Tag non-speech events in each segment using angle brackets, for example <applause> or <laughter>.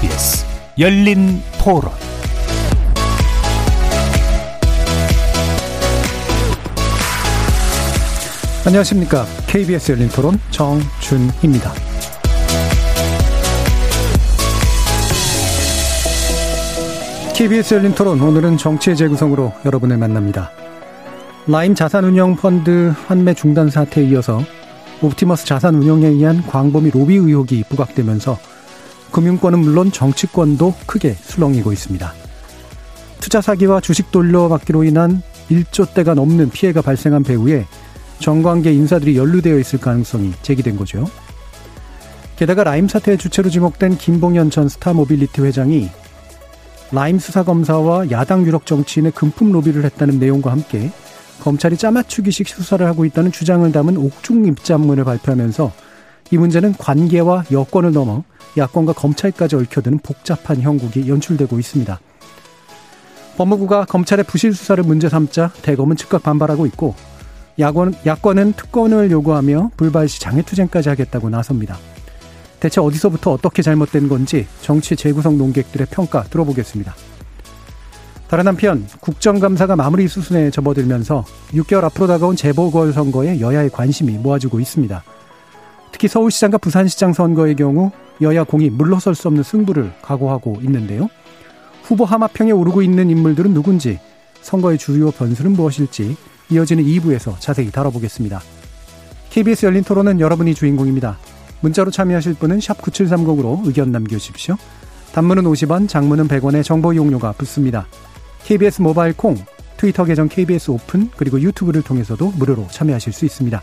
KBS 열린 토론 안녕하십니까. KBS 열린 토론 정준희입니다. KBS 열린 토론 오늘은 정치의 재구성으로 여러분을 만납니다. 라임 자산운용 펀드 환매 중단 사태에 이어서 옵티머스 자산운용에 의한 광범위 로비 의혹이 부각되면서 금융권은 물론 정치권도 크게 술렁이고 있습니다. 투자 사기와 주식 돌려막기로 인한 1조 대가 넘는 피해가 발생한 배후에 정관계 인사들이 연루되어 있을 가능성이 제기된 거죠. 게다가 라임 사태의 주체로 지목된 김봉현 전 스타모빌리티 회장이 라임 수사검사와 야당 유력 정치인의 금품 로비를 했다는 내용과 함께 검찰이 짜맞추기식 수사를 하고 있다는 주장을 담은 옥중 입장문을 발표하면서 이 문제는 관계와 여권을 넘어 야권과 검찰까지 얽혀드는 복잡한 형국이 연출되고 있습니다. 법무부가 검찰의 부실 수사를 문제 삼자 대검은 즉각 반발하고 있고 야권, 야권은 특권을 요구하며 불발시 장애투쟁까지 하겠다고 나섭니다. 대체 어디서부터 어떻게 잘못된 건지 정치 재구성 논객들의 평가 들어보겠습니다. 다른 한편 국정감사가 마무리 수순에 접어들면서 6개월 앞으로 다가온 재보궐선거에 여야의 관심이 모아지고 있습니다. 특히 서울시장과 부산시장 선거의 경우 여야 공이 물러설 수 없는 승부를 각오하고 있는데요. 후보 하마평에 오르고 있는 인물들은 누군지, 선거의 주요 변수는 무엇일지 이어지는 2부에서 자세히 다뤄보겠습니다. KBS 열린 토론은 여러분이 주인공입니다. 문자로 참여하실 분은 9730으로 의견 남겨주십시오. 단문은 50원, 장문은 100원의 정보 이용료가 붙습니다. KBS 모바일 콩, 트위터 계정 KBS 오픈, 그리고 유튜브를 통해서도 무료로 참여하실 수 있습니다.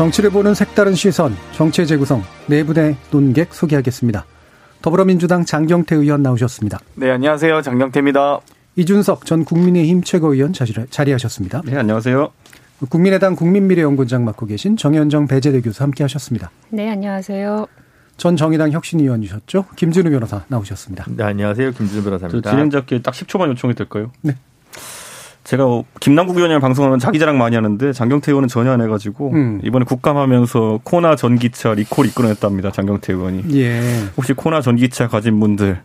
정치를 보는 색다른 시선, 정치의 재구성, 내부대 논객 소개하겠습니다. 더불어민주당 장경태 의원 나오셨습니다. 네, 안녕하세요. 장경태입니다. 이준석 전 국민의힘 최고위원 자리하셨습니다. 네, 안녕하세요. 국민의당 국민미래연구장 맡고 계신 정현정 배재대 교수 함께 하셨습니다. 네, 안녕하세요. 전 정의당 혁신위원이셨죠. 김준우 변호사 나오셨습니다. 네, 안녕하세요. 김준우 변호사입니다. 진행자께 딱 10초만 요청이 될까요? 네. 제가 김남국 의원이랑 방송하면 자기 자랑 많이 하는데 장경태 의원은 전혀 안 해가지고 음. 이번에 국감하면서 코나 전기차 리콜 이끌어냈답니다. 장경태 의원이. 예. 혹시 코나 전기차 가진 분들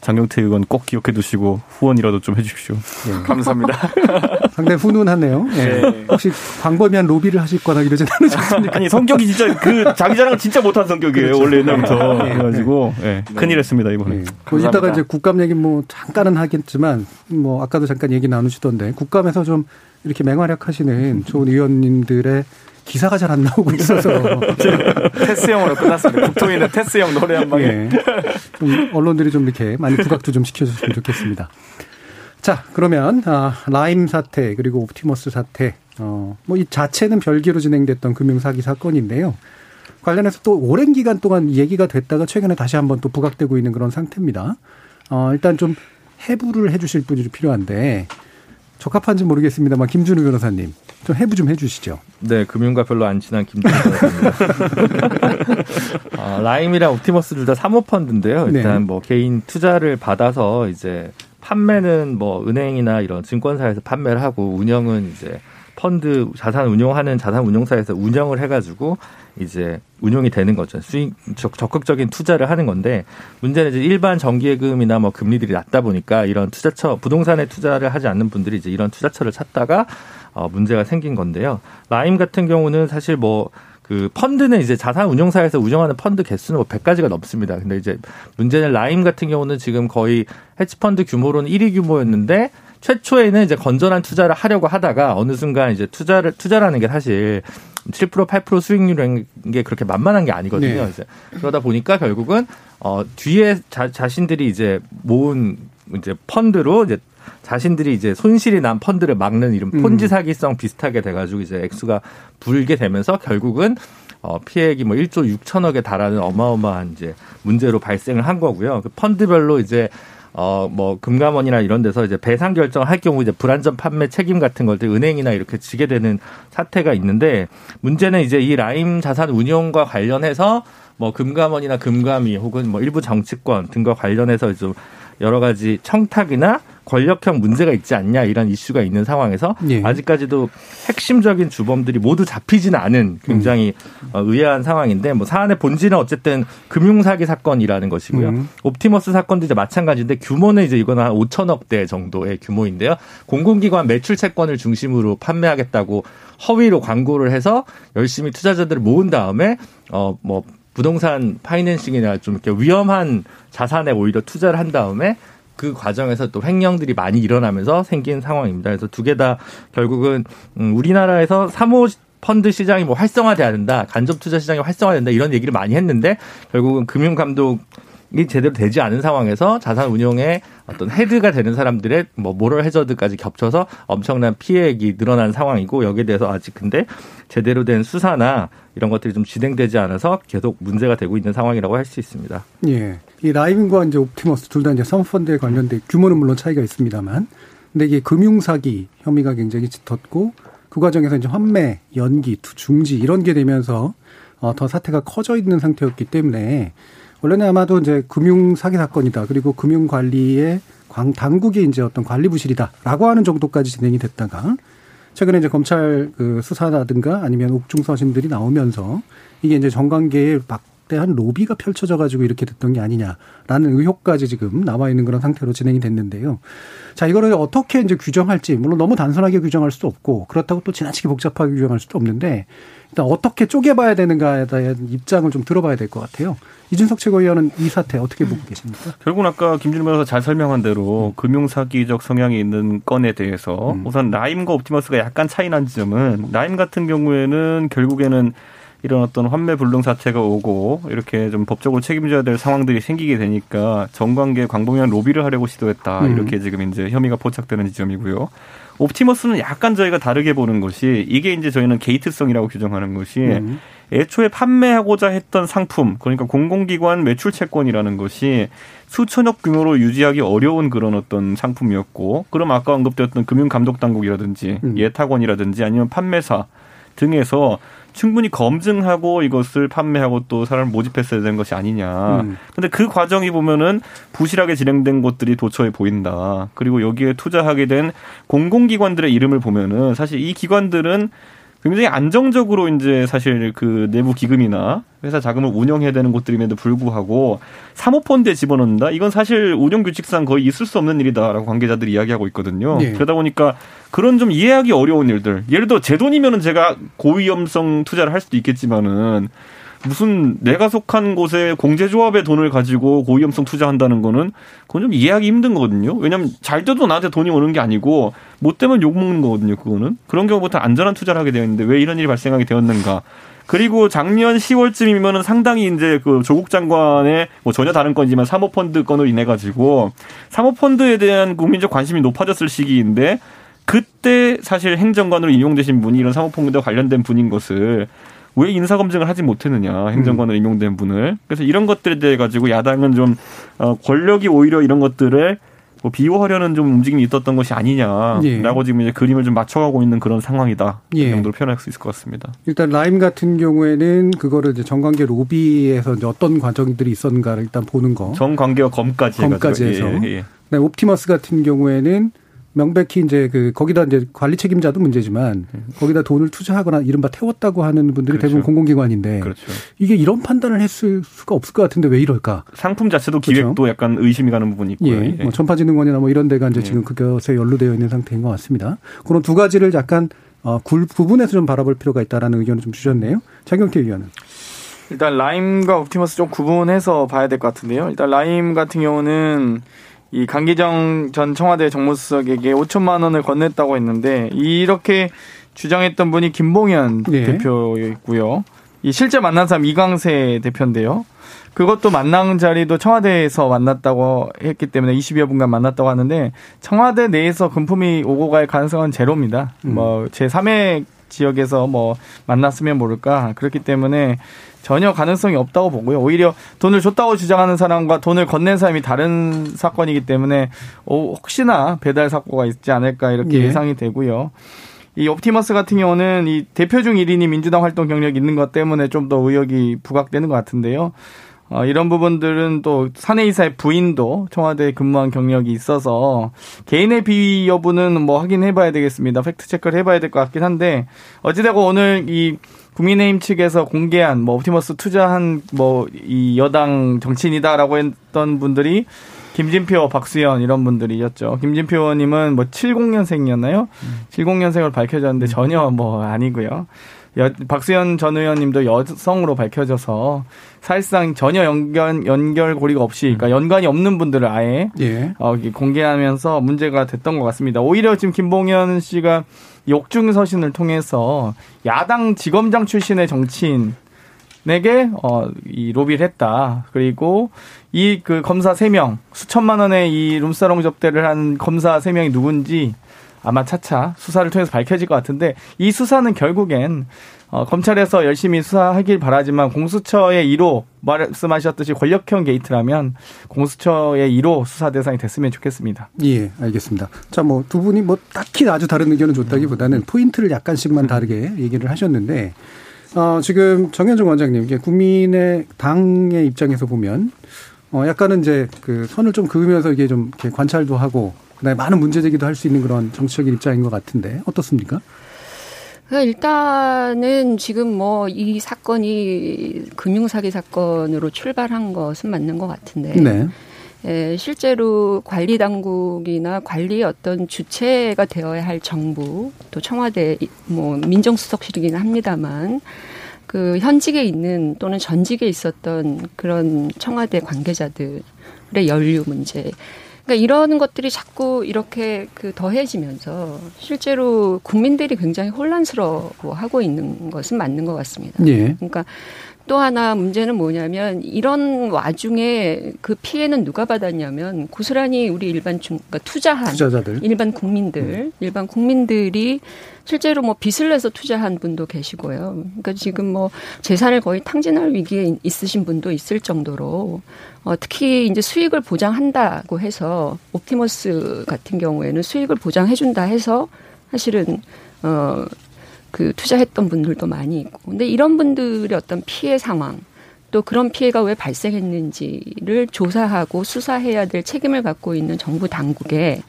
장경태 의원 꼭 기억해 두시고 후원이라도 좀 해주십시오. 네. 감사합니다. <laughs> 상당히 훈훈하네요. 네. 네. 혹시 광범위한 로비를 하실 거나 이러진 않으셨습니까? 아니 성격이 진짜 그 자기 자랑을 진짜 못한 성격이에요. 그렇죠. 원래 옛날부터 네. 그래가지고 네. 큰일했습니다 이번에. 네. 뭐 이따가 이제 국감 얘기 뭐 잠깐은 하겠지만 뭐 아까도 잠깐 얘기 나누시던데 국감에서 좀 이렇게 맹활약하시는 <laughs> 좋은 의원님들의 기사가 잘 안 나오고 있어서 <laughs> 테스형으로 끝났습니다. 국토위는 테스형 노래 한 방에. 예. 좀 언론들이 좀 이렇게 많이 부각도 좀 시켜줬으면 좋겠습니다. 자, 그러면 아, 라임 사태 그리고 옵티머스 사태 어, 뭐 이 자체는 별개로 진행됐던 금융 사기 사건인데요. 관련해서 또 오랜 기간 동안 얘기가 됐다가 최근에 다시 한번 또 부각되고 있는 그런 상태입니다. 어, 일단 좀 해부를 해주실 분이 좀 필요한데 적합한지 모르겠습니다만 김준우 변호사님 좀 해부 좀 해주시죠. 네, 금융과 별로 안 친한 김준우 변호사입니다. 어, <laughs> 라임이랑 옵티머스 둘 다 사모펀드인데요. 일단 네. 뭐 개인 투자를 받아서 이제 판매는 뭐 은행이나 이런 증권사에서 판매를 하고 운영은 이제 펀드 자산 운용하는 자산 운용사에서 운영을 해가지고 이제 운용이 되는 거죠. 수익 적극적인 투자를 하는 건데 문제는 이제 일반 정기예금이나 뭐 금리들이 낮다 보니까 이런 투자처 부동산에 투자를 하지 않는 분들이 이제 이런 투자처를 찾다가 어 문제가 생긴 건데요. 라임 같은 경우는 사실 뭐그 펀드는 이제 자산 운용사에서 운영하는 펀드 개수는 뭐 100가지가 넘습니다. 근데 이제 문제는 라임 같은 경우는 지금 거의 헤지펀드 규모로는 1위 규모였는데 최초에는 이제 건전한 투자를 하려고 하다가 어느 순간 이제 투자를 투자라는 게 사실 7% 8% 수익률인 게 그렇게 만만한 게 아니거든요. 네. 이제 그러다 보니까 결국은 어 뒤에 자, 자신들이 이제 모은 이제 펀드로 이제 자신들이 이제 손실이 난 펀드를 막는 이런 폰지 음. 사기성 비슷하게 돼가지고 이제 액수가 불게 되면서 결국은 어, 피해액이 뭐 1조 6천억에 달하는 어마어마한 이제 문제로 발생을 한 거고요. 그 펀드별로 이제 어, 뭐, 금감원이나 이런 데서 이제 배상 결정을 할 경우 이제 불안전 판매 책임 같은 것들 은행이나 이렇게 지게 되는 사태가 있는데 문제는 이제 이 라임 자산 운용과 관련해서 뭐 금감원이나 금감위 혹은 뭐 일부 정치권 등과 관련해서 좀 여러 가지 청탁이나 권력형 문제가 있지 않냐 이런 이슈가 있는 상황에서 예. 아직까지도 핵심적인 주범들이 모두 잡히지는 않은 굉장히 음. 의아한 상황인데 뭐 사안의 본질은 어쨌든 금융 사기 사건이라는 것이고요. 음. 옵티머스 사건도 이제 마찬가지인데 규모는 이제 이거는 한 5천억 대 정도의 규모인데요. 공공기관 매출 채권을 중심으로 판매하겠다고 허위로 광고를 해서 열심히 투자자들을 모은 다음에 어뭐 부동산 파이낸싱이나 좀 이렇게 위험한 자산에 오히려 투자를 한 다음에 그 과정에서 또 횡령들이 많이 일어나면서 생긴 상황입니다. 그래서 두 개 다 결국은 음, 우리나라에서 사모 펀드 시장이 뭐 활성화돼야 된다, 간접 투자 시장이 활성화된다 이런 얘기를 많이 했는데 결국은 금융 감독 이 제대로 되지 않은 상황에서 자산 운용에 어떤 헤드가 되는 사람들의 뭐 모럴 해저드까지 겹쳐서 엄청난 피해액이 늘어난 상황이고 여기에 대해서 아직 근데 제대로 된 수사나 이런 것들이 좀 진행되지 않아서 계속 문제가 되고 있는 상황이라고 할 수 있습니다. 예. 이 라임과 이제 옵티머스 둘 다 이제 사모펀드에 관련된 규모는 물론 차이가 있습니다만 근데 이게 금융 사기 혐의가 굉장히 짙었고 그 과정에서 이제 환매, 연기, 중지 이런 게 되면서 어, 더 사태가 커져 있는 상태였기 때문에 원래는 아마도 이제 금융 사기 사건이다. 그리고 금융 관리의 광 당국이 이제 어떤 관리 부실이다라고 하는 정도까지 진행이 됐다가 최근에 이제 검찰 그 수사라든가 아니면 옥중 서신들이 나오면서 이게 이제 정관계에 막대한 로비가 펼쳐져 가지고 이렇게 됐던 게 아니냐라는 의혹까지 지금 나와 있는 그런 상태로 진행이 됐는데요. 자, 이거를 어떻게 이제 규정할지 물론 너무 단순하게 규정할 수도 없고 그렇다고 또 지나치게 복잡하게 규정할 수도 없는데 일단 어떻게 쪼개봐야 되는가에 대한 입장을 좀 들어봐야 될 것 같아요. 이준석 최고위원은 이 사태 어떻게 보고 계십니까? 결국은 아까 김준일 변호사 잘 설명한 대로 음. 금융사기적 성향이 있는 건에 대해서 음. 우선 라임과 옵티머스가 약간 차이 난 지점은 라임 같은 경우에는 결국에는 이런 어떤 환매 불능 사태가 오고 이렇게 좀 법적으로 책임져야 될 상황들이 생기게 되니까 정관계 광범위한 로비를 하려고 시도했다 음. 이렇게 지금 이제 혐의가 포착되는 지점이고요. 옵티머스는 약간 저희가 다르게 보는 것이 이게 이제 저희는 게이트성이라고 규정하는 것이 음. 애초에 판매하고자 했던 상품 그러니까 공공기관 매출 채권이라는 것이 수천억 규모로 유지하기 어려운 그런 어떤 상품이었고 그럼 아까 언급되었던 금융감독당국이라든지 음. 예탁원이라든지 아니면 판매사 등에서 충분히 검증하고 이것을 판매하고 또 사람을 모집했어야 되는 것이 아니냐. 음. 근데 그 과정이 보면은 부실하게 진행된 것들이 도처에 보인다. 그리고 여기에 투자하게 된 공공기관들의 이름을 보면은 사실 이 기관들은 굉장히 안정적으로 이제 사실 그 내부 기금이나 회사 자금을 운영해야 되는 곳들임에도 불구하고 사모펀드에 집어넣는다? 이건 사실 운영 규칙상 거의 있을 수 없는 일이다라고 관계자들이 이야기하고 있거든요. 네. 그러다 보니까 그런 좀 이해하기 어려운 일들. 예를 들어 제 돈이면은 제가 고위험성 투자를 할 수도 있겠지만은 무슨 내가 속한 곳에 공제조합의 돈을 가지고 고위험성 투자한다는 거는 그건 좀 이해하기 힘든 거거든요. 왜냐하면 잘 돼도 나한테 돈이 오는 게 아니고 못 되면 욕 먹는 거거든요. 그거는 그런 경우부터 안전한 투자를 하게 되어 있는데 왜 이런 일이 발생하게 되었는가? 그리고 작년 10월쯤이면은 상당히 이제 그 조국 장관의 뭐 전혀 다른 건이지만 사모펀드 건으로 인해 가지고 사모펀드에 대한 국민적 관심이 높아졌을 시기인데 그때 사실 행정관으로 임용되신 분이 이런 사모펀드와 관련된 분인 것을 왜 인사 검증을 하지 못했느냐 행정관으로 음. 임용된 분을 그래서 이런 것들에 대해 가지고 야당은 좀 어, 권력이 오히려 이런 것들을 뭐 비호하려는 좀 움직임이 있었던 것이 아니냐라고 예. 지금 이제 그림을 좀 맞춰가고 있는 그런 상황이다 예. 그 정도로 표현할 수 있을 것 같습니다. 일단 라임 같은 경우에는 그거를 이제 정관계 로비에서 이제 어떤 과정들이 있었는가를 일단 보는 거. 정관계와 검까지 검까지 해서. 예, 예. 옵티머스 같은 경우에는 명백히 이제 그 거기다 이제 관리 책임자도 문제지만 거기다 돈을 투자하거나 이른바 태웠다고 하는 분들이 그렇죠. 대부분 공공기관인데 그렇죠. 이게 이런 판단을 했을 수가 없을 것 같은데 왜 이럴까? 상품 자체도? 기획도 그렇죠? 약간 의심이 가는 부분이 있고요. 예. 예. 뭐 전파진흥원이나 뭐 이런 데가 이제 예. 지금 그것에 연루되어 있는 상태인 것 같습니다. 그런 두 가지를 약간 어, 굴 부분에서 좀 바라볼 필요가 있다라는 의견을 좀 주셨네요. 장경태 의원은. 일단 라임과 옵티머스 좀 구분해서 봐야 될 것 같은데요. 일단 라임 같은 경우는 이 강기정 전 청와대 정무수석에게 5천만 원을 건넸다고 했는데 이렇게 주장했던 분이 김봉현 네. 대표였고요. 이 실제 만난 사람 이광세 대표인데요. 그것도 만난 자리도 청와대에서 만났다고 했기 때문에 20여 분간 만났다고 하는데 청와대 내에서 금품이 오고 갈 가능성은 제로입니다. 음. 뭐제 3회 지역에서 뭐 만났으면 모를까 그렇기 때문에 전혀 가능성이 없다고 보고요. 오히려 돈을 줬다고 주장하는 사람과 돈을 건넨 사람이 다른 사건이기 때문에 어, 혹시나 배달 사고가 있지 않을까 이렇게 예. 상상이 되고요. 이 옵티머스 같은 경우는 이 대표 중 1인이 민주당 활동 경력이 있는 것 때문에 좀 더 의혹이 부각되는 것 같은데요. 어, 이런 부분들은 또 사내이사의 부인도 청와대에 근무한 경력이 있어서 개인의 비위 여부는 뭐 확인해봐야 되겠습니다. 팩트 체크를 해봐야 될 것 같긴 한데 어찌되고 오늘 이 국민의힘 측에서 공개한 뭐 옵티머스 투자한 뭐 이 여당 정치인이다라고 했던 분들이 김진표, 박수현 이런 분들이었죠. 김진표 의원님은 뭐 70년생이었나요? 음. 70년생을 밝혀졌는데 전혀 뭐 아니고요. 여, 박수현 전 의원님도 여성으로 밝혀져서 사실상 전혀 연결 연결고리가 없이 그러니까 연관이 없는 분들을 아예 예. 어, 공개하면서 문제가 됐던 것 같습니다. 오히려 지금 김봉현 씨가 욕중 서신을 통해서 야당 지검장 출신의 정치인 에게 어, 이 로비를 했다. 그리고 이 그 검사 3명, 수천만 원의 이 룸사롱 접대를 한 검사 3명이 누군지 아마 차차 수사를 통해서 밝혀질 것 같은데 이 수사는 결국엔 어, 검찰에서 열심히 수사하길 바라지만 공수처의 1호 말씀하셨듯이 권력형 게이트라면 공수처의 1호 수사 대상이 됐으면 좋겠습니다. 예, 알겠습니다. 자, 뭐 두 분이 뭐 딱히 아주 다른 의견은 좋다기보다는 포인트를 약간씩만 다르게 얘기를 하셨는데 어, 지금 정현종 원장님, 이게 국민의 당의 입장에서 보면 어, 약간은 이제 그 선을 좀 그으면서 이게 좀 관찰도 하고 그다음에 많은 문제 제기도 할 수 있는 그런 정치적인 입장인 것 같은데 어떻습니까? 그러니까 일단은 지금 뭐 이 사건이 금융사기 사건으로 출발한 것은 맞는 것 같은데. 네. 예, 실제로 관리 당국이나 관리의 어떤 주체가 되어야 할 정부 또 청와대 뭐 민정수석실이긴 합니다만 그 현직에 있는 또는 전직에 있었던 그런 청와대 관계자들의 연류 문제 그러니까 이런 것들이 자꾸 이렇게 그 더해지면서 실제로 국민들이 굉장히 혼란스러워하고 있는 것은 맞는 것 같습니다. 예. 그러니까 또 하나 문제는 뭐냐면 이런 와중에 그 피해는 누가 받았냐면 고스란히 우리 일반 중 그러니까 투자한 투자자들 일반 국민들 음. 일반 국민들이 실제로 뭐 빚을 내서 투자한 분도 계시고요. 그러니까 지금 뭐 재산을 거의 탕진할 위기에 있으신 분도 있을 정도로 어, 특히 이제 수익을 보장한다고 해서 옵티머스 같은 경우에는 수익을 보장해준다 해서 사실은 어, 그 투자했던 분들도 많이 있고. 근데 이런 분들의 어떤 피해 상황 또 그런 피해가 왜 발생했는지를 조사하고 수사해야 될 책임을 갖고 있는 정부 당국에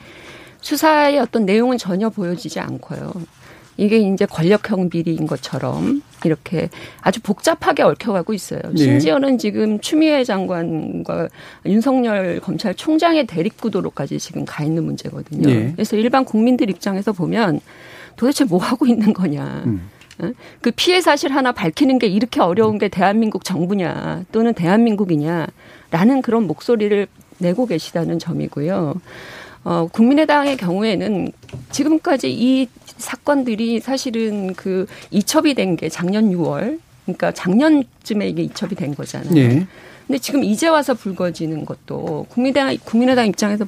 수사의 어떤 내용은 전혀 보여지지 않고요. 이게 이제 권력형 비리인 것처럼 이렇게 아주 복잡하게 얽혀가고 있어요. 네. 심지어는 지금 추미애 장관과 윤석열 검찰총장의 대립구도로까지 지금 가 있는 문제거든요. 네. 그래서 일반 국민들 입장에서 보면 도대체 뭐 하고 있는 거냐. 음. 어? 그 피해 사실 하나 밝히는 게 이렇게 어려운 게 대한민국 정부냐 또는 대한민국이냐라는 그런 목소리를 내고 계시다는 점이고요. 어, 국민의당의 경우에는 지금까지 이 사건들이 사실은 그 이첩이 된 게 작년 6월, 그러니까 작년쯤에 이게 이첩이 된 거잖아요. 네. 근데 지금 이제 와서 불거지는 것도 국민의당, 국민의당 입장에서 어,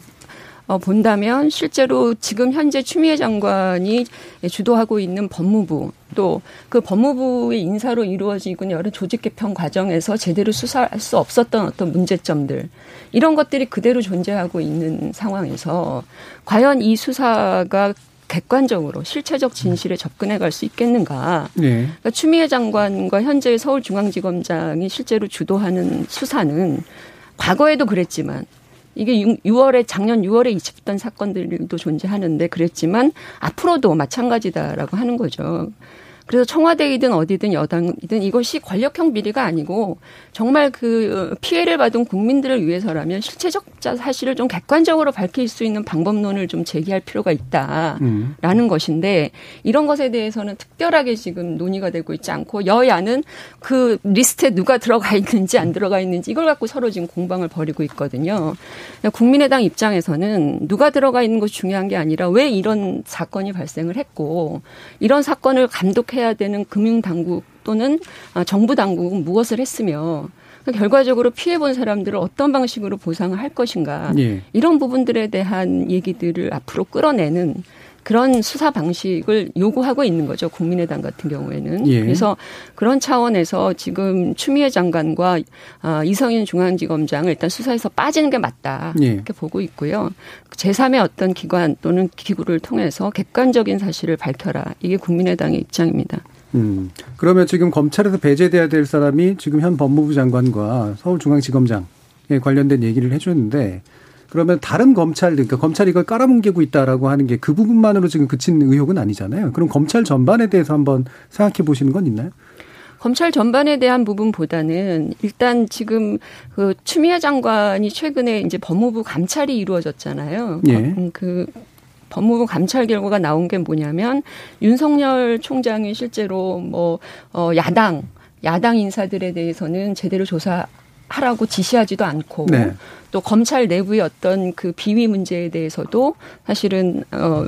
본다면 실제로 지금 현재 추미애 장관이 주도하고 있는 법무부 또 그 법무부의 인사로 이루어지고 있는 여러 조직 개편 과정에서 제대로 수사할 수 없었던 어떤 문제점들 이런 것들이 그대로 존재하고 있는 상황에서 과연 이 수사가 객관적으로 실체적 진실에 접근해 갈 수 있겠는가. 네. 그러니까 추미애 장관과 현재 서울중앙지검장이 실제로 주도하는 수사는 과거에도 그랬지만 이게 6월에 작년 6월에 있었던 사건들도 존재하는데 그랬지만 앞으로도 마찬가지다라고 하는 거죠. 그래서 청와대이든 어디든 여당이든 이것이 권력형 비리가 아니고 정말 그 피해를 받은 국민들을 위해서라면 실체적 사실을 좀 객관적으로 밝힐 수 있는 방법론을 좀 제기할 필요가 있다라는 음. 것인데 이런 것에 대해서는 특별하게 지금 논의가 되고 있지 않고 여야는 그 리스트에 누가 들어가 있는지 안 들어가 있는지 이걸 갖고 서로 지금 공방을 벌이고 있거든요. 국민의당 입장에서는 누가 들어가 있는 것이 중요한 게 아니라 왜 이런 사건이 발생을 했고 이런 사건을 감독해야 해야 되는 금융 당국 또는 아, 정부 당국은 무엇을 했으며 결과적으로 피해 본 사람들을 어떤 방식으로 보상을 할 것인가 예. 이런 부분들에 대한 얘기들을 앞으로 끌어내는 그런 수사 방식을 요구하고 있는 거죠. 국민의당 같은 경우에는. 예. 그래서 그런 차원에서 지금 추미애 장관과 아, 이성인 중앙지검장을 일단 수사에서 빠지는 게 맞다. 예. 이렇게 보고 있고요. 제3의 어떤 기관 또는 기구를 통해서 객관적인 사실을 밝혀라. 이게 국민의당의 입장입니다. 음. 그러면 지금 검찰에서 배제돼야 될 사람이 지금 현 법무부 장관과 서울중앙지검장에 관련된 얘기를 해줬는데 그러면 다른 검찰, 그러니까 검찰이 이걸 깔아뭉개고 있다라고 하는 게 그 부분만으로 지금 그친 의혹은 아니잖아요. 그럼 검찰 전반에 대해서 한번 생각해 보시는 건 있나요? 검찰 전반에 대한 부분보다는 일단 지금 그 추미애 장관이 최근에 이제 법무부 감찰이 이루어졌잖아요. 예. 음, 그 법무부 감찰 결과가 나온 게 뭐냐면 윤석열 총장이 실제로 뭐 어, 야당 야당 인사들에 대해서는 제대로 조사 하라고 지시하지도 않고 네. 또 검찰 내부의 어떤 그 비위 문제에 대해서도 사실은 어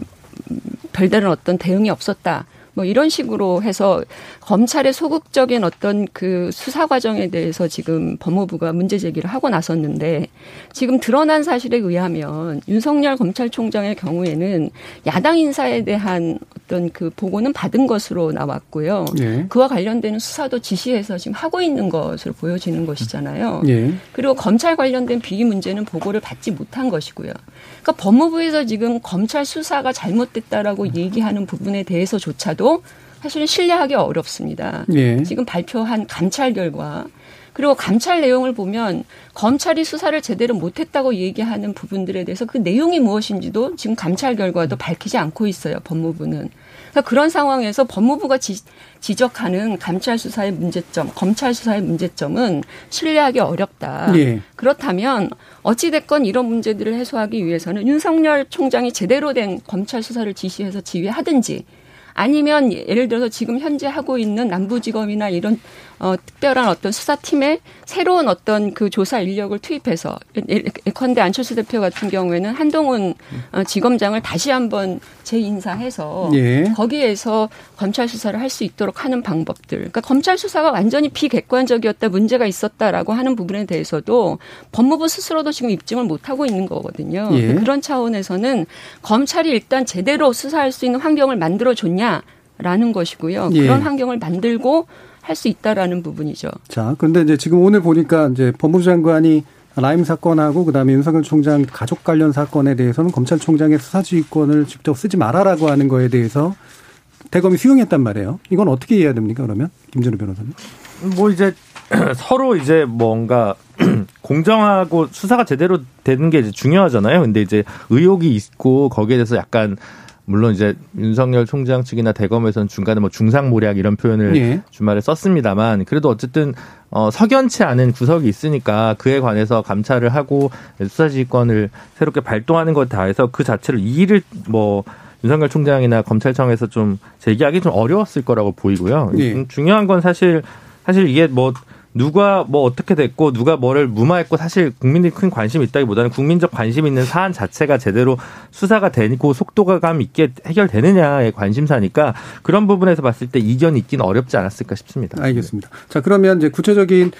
별다른 어떤 대응이 없었다. 뭐 이런 식으로 해서 검찰의 소극적인 어떤 그 수사 과정에 대해서 지금 법무부가 문제 제기를 하고 나섰는데 지금 드러난 사실에 의하면 윤석열 검찰총장의 경우에는 야당 인사에 대한 어떤 그 보고는 받은 것으로 나왔고요. 예. 그와 관련되는 수사도 지시해서 지금 하고 있는 것으로 보여지는 것이잖아요. 예. 그리고 검찰 관련된 비위 문제는 보고를 받지 못한 것이고요. 그러니까 법무부에서 지금 검찰 수사가 잘못됐다라고 얘기하는 부분에 대해서조차도 사실은 신뢰하기 어렵습니다. 예. 지금 발표한 감찰 결과 그리고 감찰 내용을 보면 검찰이 수사를 제대로 못했다고 얘기하는 부분들에 대해서 그 내용이 무엇인지도 지금 감찰 결과도 밝히지 않고 있어요. 법무부는. 그러니까 그런 상황에서 법무부가 지, 지적하는 감찰 수사의 문제점, 검찰 수사의 문제점은 신뢰하기 어렵다. 예. 그렇다면 어찌 됐건 이런 문제들을 해소하기 위해서는 윤석열 총장이 제대로 된 검찰 수사를 지시해서 지휘하든지 아니면 예를 들어서 지금 현재 하고 있는 남부지검이나 이런 어, 특별한 어떤 수사팀에 새로운 어떤 그 조사 인력을 투입해서 예컨대 안철수 대표 같은 경우에는 한동훈 어, 지검장을 다시 한번 재인사해서 예. 거기에서 검찰 수사를 할 수 있도록 하는 방법들. 그러니까 검찰 수사가 완전히 비객관적이었다, 문제가 있었다라고 하는 부분에 대해서도 법무부 스스로도 지금 입증을 못 하고 있는 거거든요. 예. 그런 차원에서는 검찰이 일단 제대로 수사할 수 있는 환경을 만들어 줬냐 라는 것이고요. 예. 그런 환경을 만들고 할 수 있다라는 부분이죠. 자, 그런데 이제 지금 오늘 보니까 이제 법무부 장관이 라임 사건하고 그다음에 윤석열 총장 가족 관련 사건에 대해서는 검찰총장의 수사지휘권을 직접 쓰지 말아라고 하는 거에 대해서 대검이 수용했단 말이에요. 이건 어떻게 이해해야 됩니까? 그러면 김준우 변호사님. 뭐 이제 <clears throat> 서로 이제 뭔가 <clears throat> 공정하고 수사가 제대로 되는 게 이제 중요하잖아요. 근데 이제 의혹이 있고 거기에 대해서 약간 물론 이제 윤석열 총장 측이나 대검에서는 중간에 뭐 중상모략 이런 표현을 예. 주말에 썼습니다만 그래도 어쨌든 어 석연치 않은 구석이 있으니까 그에 관해서 감찰을 하고 수사지휘권을 새롭게 발동하는 것 다해서 그 자체를 이의를 뭐 윤석열 총장이나 검찰청에서 좀 제기하기 좀 어려웠을 거라고 보이고요. 예. 중요한 건 사실 사실 이게 뭐 누가 뭐 어떻게 됐고 누가 뭐를 무마했고 사실 국민들이 큰 관심이 있다기보다는 국민적 관심 있는 사안 자체가 제대로 수사가 되고 속도감 있게 해결되느냐의 관심사니까 그런 부분에서 봤을 때 이견이 있기는 어렵지 않았을까 싶습니다. 알겠습니다. 자 그러면 이제 구체적인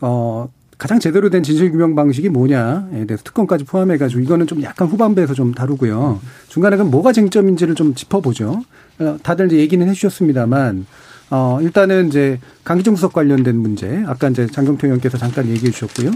어 가장 제대로 된 진실 규명 방식이 뭐냐에 대해서 특검까지 포함해가지고 이거는 좀 약간 후반부에서 좀 다루고요. 중간에 그럼 뭐가 쟁점인지를 좀 짚어보죠. 어, 다들 이제 얘기는 해주셨습니다만 어, 일단은 이제 강기정 수석 관련된 문제, 아까 이제 장경태 의원께서 잠깐 얘기해 주셨고요.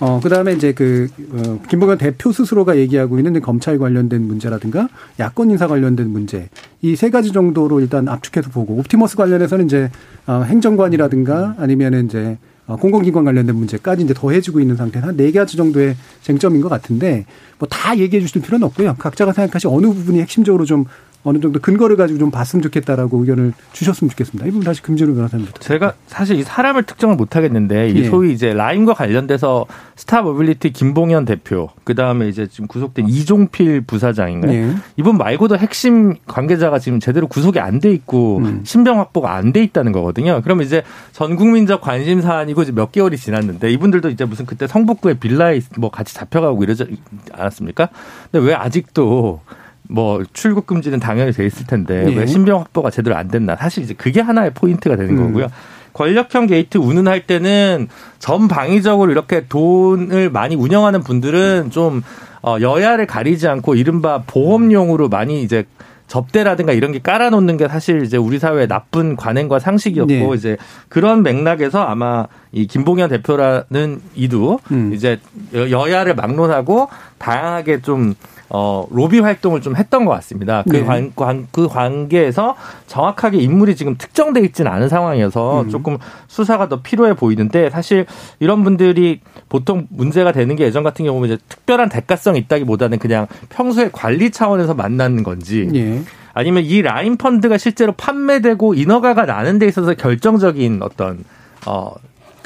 어, 그 다음에 이제 그, 어, 김봉현 대표 스스로가 얘기하고 있는 검찰 관련된 문제라든가 야권 인사 관련된 문제. 이 세 가지 정도로 일단 압축해서 보고, 옵티머스 관련해서는 이제, 어, 행정관이라든가 아니면은 이제, 어, 공공기관 관련된 문제까지 이제 더해지고 있는 상태는 한 네 가지 정도의 쟁점인 것 같은데, 뭐 다 얘기해 주실 필요는 없고요. 각자가 생각하시 어느 부분이 핵심적으로 좀 어느 정도 근거를 가지고 좀 봤으면 좋겠다라고 의견을 주셨으면 좋겠습니다. 이 부분 다시 금지로 변호사님부터. 제가 사실 이 사람을 특정을 못 하겠는데 이 예. 소위 이제 라임과 관련돼서 스타 모빌리티 김봉현 대표 그 다음에 이제 지금 구속된 이종필 부사장인가요? 예. 이분 말고도 핵심 관계자가 지금 제대로 구속이 안 돼 있고 음. 신병 확보가 안 돼 있다는 거거든요. 그러면 이제 전 국민적 관심 사안이고 이제 몇 개월이 지났는데 이분들도 이제 무슨 그때 성북구의 빌라에 뭐 같이 잡혀가고 이러지 않았습니까? 근데 왜 아직도 뭐 출국 금지는 당연히 돼 있을 텐데 예. 왜 신병 확보가 제대로 안 됐나 사실 이제 그게 하나의 포인트가 되는 음. 거고요. 권력형 게이트 운운할 때는 전방위적으로 이렇게 돈을 많이 운영하는 분들은 좀 어, 여야를 가리지 않고 이른바 보험용으로 많이 이제 접대라든가 이런 게 깔아놓는 게 사실 이제 우리 사회의 나쁜 관행과 상식이었고 네. 이제 그런 맥락에서 아마 이 김봉현 대표라는 이도 음. 이제 여야를 막론하고 다양하게 좀 어, 로비 활동을 좀 했던 것 같습니다. 그, 네. 관, 관, 그 관계에서 정확하게 인물이 지금 특정돼 있지는 않은 상황이어서 음. 조금 수사가 더 필요해 보이는데 사실 이런 분들이 보통 문제가 되는 게 예전 같은 경우는 이제 특별한 대가성이 있다기보다는 그냥 평소에 관리 차원에서 만나는 건지 네. 아니면 이 라인 펀드가 실제로 판매되고 인허가가 나는 데 있어서 결정적인 어떤 어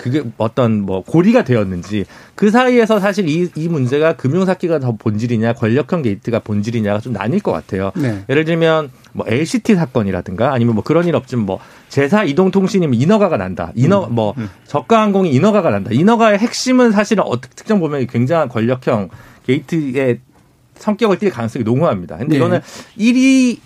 그게 어떤 뭐 고리가 되었는지 그 사이에서 사실 이, 이 문제가 금융사기가 더 본질이냐 권력형 게이트가 본질이냐가 좀 나뉠 것 같아요. 네. 예를 들면 뭐 LCT 사건이라든가 아니면 뭐 그런 일 없지만 뭐 제4 이동통신이면 인허가가 난다. 인허 음. 뭐 음. 저가항공이 인허가가 난다. 인허가의 핵심은 사실은 어떻게 특정 보면 굉장한 권력형 게이트의 성격을 띌 가능성이 농후합니다. 근데 네. 이거는 이런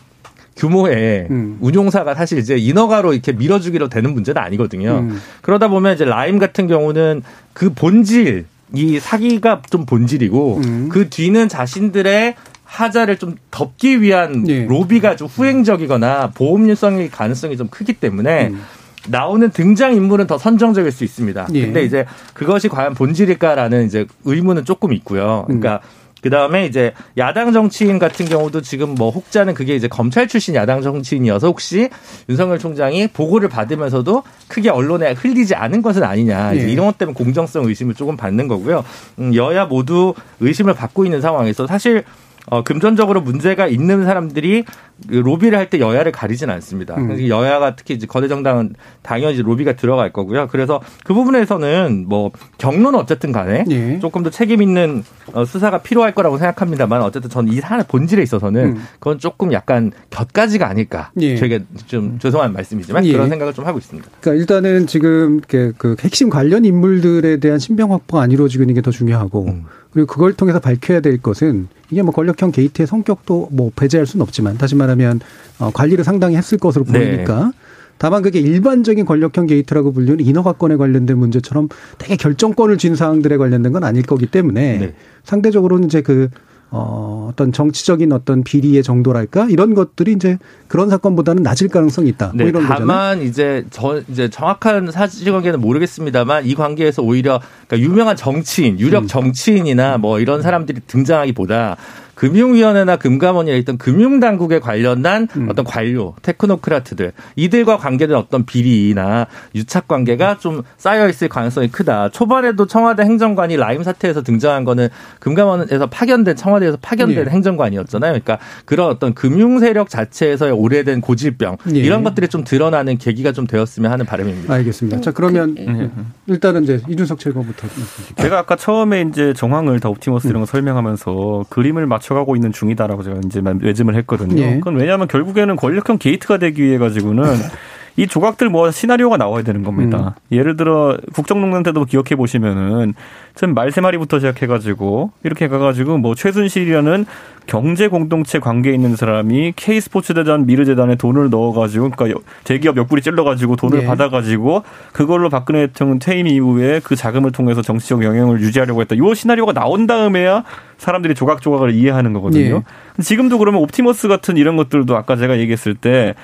규모의 음. 운용사가 사실 이제 인허가로 이렇게 밀어주기로 되는 문제는 아니거든요. 음. 그러다 보면 이제 라임 같은 경우는 그 본질 이 사기가 좀 본질이고 음. 그 뒤는 자신들의 하자를 좀 덮기 위한 예. 로비가 좀 후행적이거나 보험료성의 가능성이 좀 크기 때문에 음. 나오는 등장 인물은 더 선정적일 수 있습니다. 예. 근데 이제 그것이 과연 본질일까라는 이제 의문은 조금 있고요. 그러니까 음. 그 다음에 이제 야당 정치인 같은 경우도 지금 뭐 혹자는 그게 이제 검찰 출신 야당 정치인이어서 혹시 윤석열 총장이 보고를 받으면서도 크게 언론에 흘리지 않은 것은 아니냐 이제 예. 이런 것 때문에 공정성 의심을 조금 받는 거고요. 음, 여야 모두 의심을 받고 있는 상황에서 사실 어, 금전적으로 문제가 있는 사람들이 그 로비를 할 때 여야를 가리진 않습니다. 음. 여야가 특히 이제 거대 정당은 당연히 로비가 들어갈 거고요. 그래서 그 부분에서는 뭐 경로는 어쨌든 간에 예. 조금 더 책임 있는 어, 수사가 필요할 거라고 생각합니다만 어쨌든 저는 이 사안의 본질에 있어서는 음. 그건 조금 약간 곁가지가 아닐까. 예. 되게 좀 죄송한 말씀이지만 예. 그런 생각을 좀 하고 있습니다. 그러니까 일단은 지금 그 핵심 관련 인물들에 대한 신병 확보가 안 이루어지고 있는 게 더 중요하고 음. 그리고 그걸 통해서 밝혀야 될 것은 이게 뭐 권력형 게이트의 성격도 뭐 배제할 수는 없지만 다시 말 하면 어, 관리를 상당히 했을 것으로 네. 보이니까 네. 다만 그게 일반적인 권력형 게이트라고 불리는 인허가권에 관련된 문제처럼 되게 결정권을 쥔 사항들에 관련된 건 아닐 거기 때문에 네. 상대적으로는 이제 그 어, 어떤 정치적인 어떤 비리의 정도랄까 이런 것들이 이제 그런 사건보다는 낮을 가능성이 있다. 뭐 네, 뭐 다만 이제 저 이제 정확한 사실관계는 모르겠습니다만 이 관계에서 오히려 그러니까 유명한 정치인, 유력 음. 정치인이나 뭐 이런 사람들이 등장하기보다 금융위원회나 금감원이나 있던 금융당국에 관련한 음. 어떤 관료, 테크노크라트들 이들과 관계된 어떤 비리나 유착 관계가 좀 쌓여 있을 가능성이 크다. 초반에도 청와대 행정관이 라임 사태에서 등장한 거는 금감원에서 파견된 청와대에서 파견된 예. 행정관이었잖아요. 그러니까 그런 어떤 금융 세력 자체에서의 오래된 고질병 예. 이런 것들이 좀 드러나는 계기가 좀 되었으면 하는 바람입니다. 알겠습니다. 자 그러면 그, 예. 일단은 이제 이준석 최고부터 제가 아까 처음에 이제 정황을 다 옵티머스 이런 거 설명하면서 그림을 맞춰 맞춰가고 있는 중이다라고 제가 이제 맺음을 했거든요. 예. 그건 왜냐하면 결국에는 권력형 게이트가 되기 위해 가지고는 <laughs> 이 조각들 뭐 시나리오가 나와야 되는 겁니다. 음. 예를 들어 국정농단 때도 기억해 보시면은 전 말 세 마리부터 시작해가지고 이렇게 가가지고 뭐 최순실이라는 경제 공동체 관계에 있는 사람이 K 스포츠 재단 미르 재단에 돈을 넣어가지고 그러니까 대기업 옆구리 찔러가지고 돈을 네. 받아가지고 그걸로 박근혜 대통령 퇴임 이후에 그 자금을 통해서 정치적 영향을 유지하려고 했다. 이 시나리오가 나온 다음에야 사람들이 조각조각을 이해하는 거거든요. 네. 지금도 그러면 옵티머스 같은 이런 것들도 아까 제가 얘기했을 때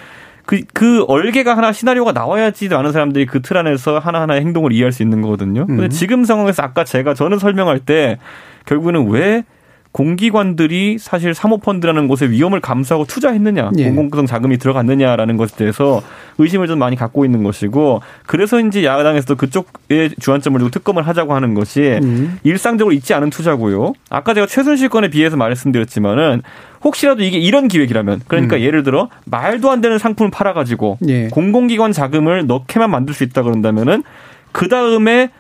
그, 그 얼개가 하나 시나리오가 나와야지 많은 사람들이 그 틀 안에서 하나하나의 행동을 이해할 수 있는 거거든요. 근데 음. 지금 상황에서 아까 제가 저는 설명할 때 결국에는 왜 공기관들이 사실 사모펀드라는 곳에 위험을 감수하고 투자했느냐, 예. 공공성 자금이 들어갔느냐라는 것에 대해서 의심을 좀 많이 갖고 있는 것이고, 그래서 이제 야당에서도 그쪽에 주안점을 두고 특검을 하자고 하는 것이 음. 일상적으로 있지 않은 투자고요. 아까 제가 최순실 건에 비해서 말씀드렸지만은 혹시라도 이게 이런 기획이라면, 그러니까 음. 예를 들어 말도 안 되는 상품을 팔아가지고 예. 공공기관 자금을 넣게만 만들 수 있다 그런다면은 그 다음에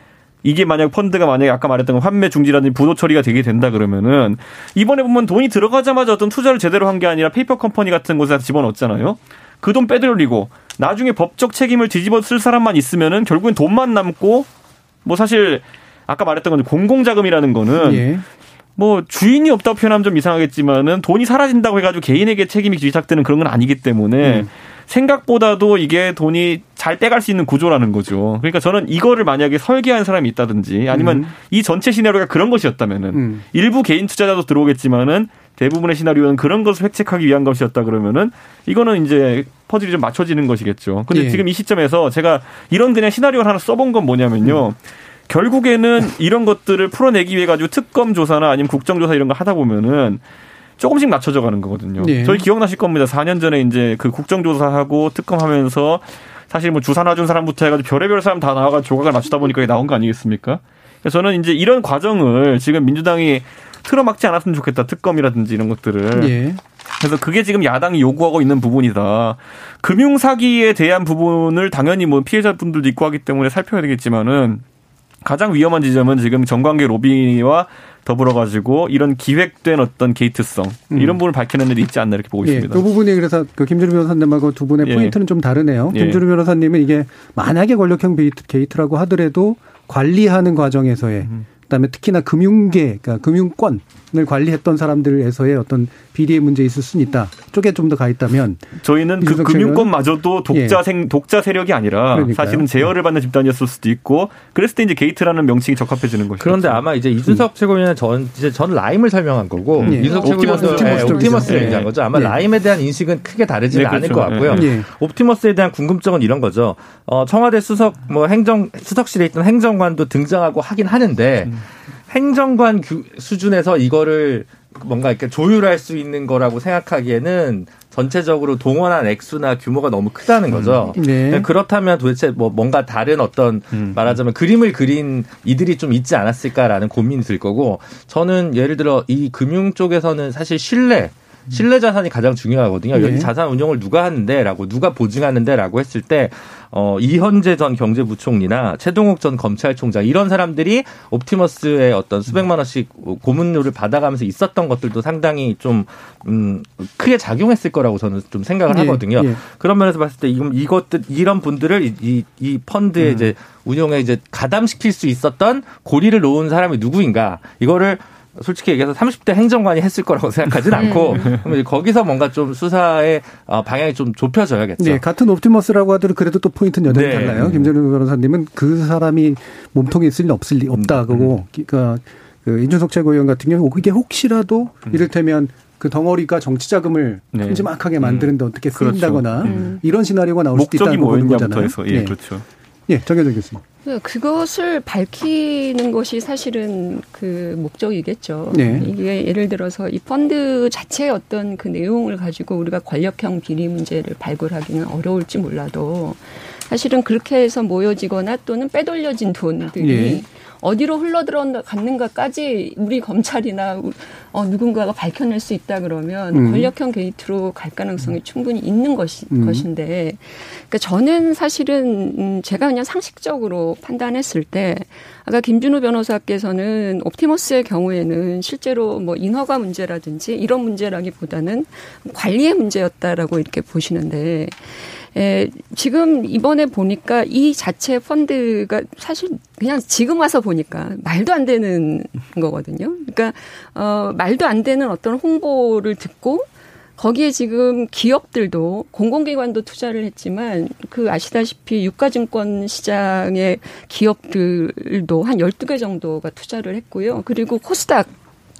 이게 만약 펀드가 만약에 아까 말했던 환매 중지라든지 부도 처리가 되게 된다 그러면은 이번에 보면 돈이 들어가자마자 어떤 투자를 제대로 한 게 아니라 페이퍼 컴퍼니 같은 곳에 집어넣었잖아요. 그 돈 빼돌리고 나중에 법적 책임을 뒤집어 쓸 사람만 있으면은 결국엔 돈만 남고 뭐 사실 아까 말했던 건 공공자금이라는 거는 예. 뭐 주인이 없다고 표현하면 좀 이상하겠지만은 돈이 사라진다고 해가지고 개인에게 책임이 뒤탁되는 그런 건 아니기 때문에 음. 생각보다도 이게 돈이 잘 빼갈 수 있는 구조라는 거죠. 그러니까 저는 이거를 만약에 설계한 사람이 있다든지 아니면 음. 이 전체 시나리오가 그런 것이었다면은 음. 일부 개인 투자자도 들어오겠지만은 대부분의 시나리오는 그런 것을 획책하기 위한 것이었다 그러면은 이거는 이제 퍼즐이 좀 맞춰지는 것이겠죠. 근데 예. 지금 이 시점에서 제가 이런 그냥 시나리오를 하나 써본 건 뭐냐면요. 음. 결국에는 이런 것들을 풀어내기 위해 가지고 특검 조사나 아니면 국정조사 이런 거 하다 보면은 조금씩 낮춰져 가는 거거든요. 예. 저희 기억나실 겁니다. 4년 전에 이제 그 국정조사하고 특검하면서 사실 뭐 주사 놔준 사람부터 해가지고 별의별 사람 다 나와가 조각을 맞추다 보니까 나온 거 아니겠습니까? 그래서 저는 이제 이런 과정을 지금 민주당이 틀어막지 않았으면 좋겠다. 특검이라든지 이런 것들을. 예. 그래서 그게 지금 야당이 요구하고 있는 부분이다. 금융 사기에 대한 부분을 당연히 뭐 피해자분들도 있고 하기 때문에 살펴야 되겠지만은 가장 위험한 지점은 지금 정관계 로비와 더불어 가지고 이런 기획된 어떤 게이트성 음. 이런 부분을 밝히는 일이 있지 않나 이렇게 보고 예, 있습니다. 그 부분이 그래서 그 김준우 변호사님하고 두 분의 예. 포인트는 좀 다르네요. 예. 김준우 변호사님은 이게 만약에 권력형 게이트, 라고 하더라도 관리하는 과정에서의 음. 그다음에 특히나 금융계, 그러니까 금융권을 관리했던 사람들에서의 어떤 비리의 문제 있을 수는 있다. 쪽에 좀 더 가 있다면 저희는 그 금융권마저도 독자 예. 생 독자 세력이 아니라 그러니까요. 사실은 제어를 받는 집단이었을 수도 있고 그랬을 때 이제 게이트라는 명칭이 적합해지는 것이죠. 그런데 아마 이제 이준석 음. 최고위원은 전 이제 전 라임을 설명한 거고 예. 이준석 최고위원은 옵티머스, 네, 옵티머스를 예. 얘기한 거죠. 아마 예. 라임에 대한 인식은 크게 다르지는 네, 그렇죠. 않을 것 같고요. 예. 옵티머스에 대한 궁금증은 이런 거죠. 어, 청와대 수석 뭐 행정 수석실에 있던 행정관도 등장하고 하긴 하는데 음. 행정관 수준에서 이거를 뭔가 이렇게 조율할 수 있는 거라고 생각하기에는 전체적으로 동원한 액수나 규모가 너무 크다는 음. 거죠. 네. 그렇다면 도대체 뭐 뭔가 다른 어떤 음. 말하자면 그림을 그린 이들이 좀 있지 않았을까라는 고민이 들 거고 저는 예를 들어 이 금융 쪽에서는 사실 신뢰 신뢰 자산이 가장 중요하거든요. 네. 여기 자산 운용을 누가 하는데라고 누가 보증하는데라고 했을 때 어, 이현재 전 경제부총리나 최동욱 전 검찰총장 이런 사람들이 옵티머스의 어떤 수백만 원씩 고문료를 받아가면서 있었던 것들도 상당히 좀 음, 크게 작용했을 거라고 저는 좀 생각을 예, 하거든요. 예. 그런 면에서 봤을 때 이건 이것들 이런 분들을 이, 이, 이 펀드에 음. 이제 운용에 이제 가담시킬 수 있었던 고리를 놓은 사람이 누구인가 이거를 솔직히 얘기해서 30대 행정관이 했을 거라고 생각하진 않고 음. 거기서 뭔가 좀 수사의 어, 방향이 좀 좁혀져야겠죠. 네, 같은 옵티머스라고 하더라도 그래도 또 포인트는 여전히 네. 달라요. 김정일 변호사님은 그 사람이 몸통에 있을 리 없을 리 없다. 그거 음. 그러니까 그 이준석 최고위원 같은 경우 이게 혹시라도 음. 이를테면 그 덩어리가 정치 자금을 네. 큼지막하게 만드는데 음. 어떻게. 쓰인다거나 그렇죠. 이런 시나리오가 나올 수도 있다는 거잖아요. 해서 예, 네. 그렇죠. 예, 교수님. 네, 그것을 밝히는 것이 사실은 그 목적이겠죠. 네. 이게 예를 들어서 이 펀드 자체의 어떤 그 내용을 가지고 우리가 권력형 비리 문제를 발굴하기는 어려울지 몰라도 사실은 그렇게 해서 모여지거나 또는 빼돌려진 돈들이 네. 어디로 흘러들어갔는가까지 우리 검찰이나 어, 누군가가 밝혀낼 수 있다 그러면 음. 권력형 게이트로 갈 가능성이 충분히 있는 것이, 음. 것인데, 그러니까 저는 사실은 음, 제가 그냥 상식적으로 판단했을 때 아까 김준우 변호사께서는 옵티머스의 경우에는 실제로 뭐 인허가 문제라든지 이런 문제라기보다는 관리의 문제였다라고 이렇게 보시는데. 에, 지금 이번에 보니까 이 자체 펀드가 사실 그냥 지금 와서 보니까 말도 안 되는 거거든요. 그러니까 어 말도 안 되는 어떤 홍보를 듣고 거기에 지금 기업들도 공공기관도 투자를 했지만 그 아시다시피 유가증권 시장의 기업들도 한 12개 정도가 투자를 했고요. 그리고 코스닥